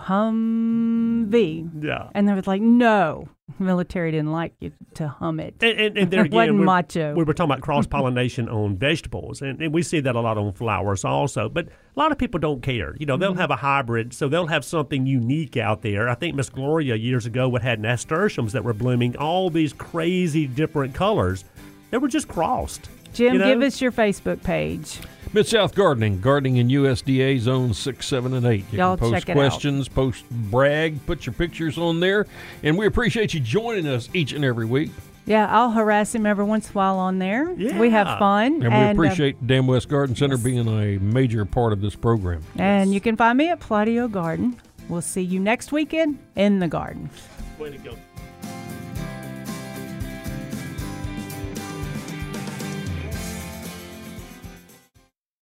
Humvee, Yeah. and they was like, "No, military didn't like you to hum it." And, and, and there again, wasn't we're- macho. we were talking about cross pollination on vegetables, and, and we see that a lot on flowers also. But a lot of people don't care. You know, Mm-hmm. they'll have a hybrid, so they'll have something unique out there. I think Miss Gloria years ago would had nasturtiums that were blooming all these crazy different colors. They were just crossed. Jim, you know? give us your Facebook page. Mid South Gardening, gardening in USDA zones six, seven, and eight. You Y'all can post check it out. questions, post brag, put your pictures on there, and we appreciate you joining us each and every week. Yeah, I'll harass him every once in a while on there. Yeah. We have fun, And we uh, appreciate Dan West Garden Center being a major part of this program. and you can find me at Pladio Garden. We'll see you next weekend in the garden. Way to go.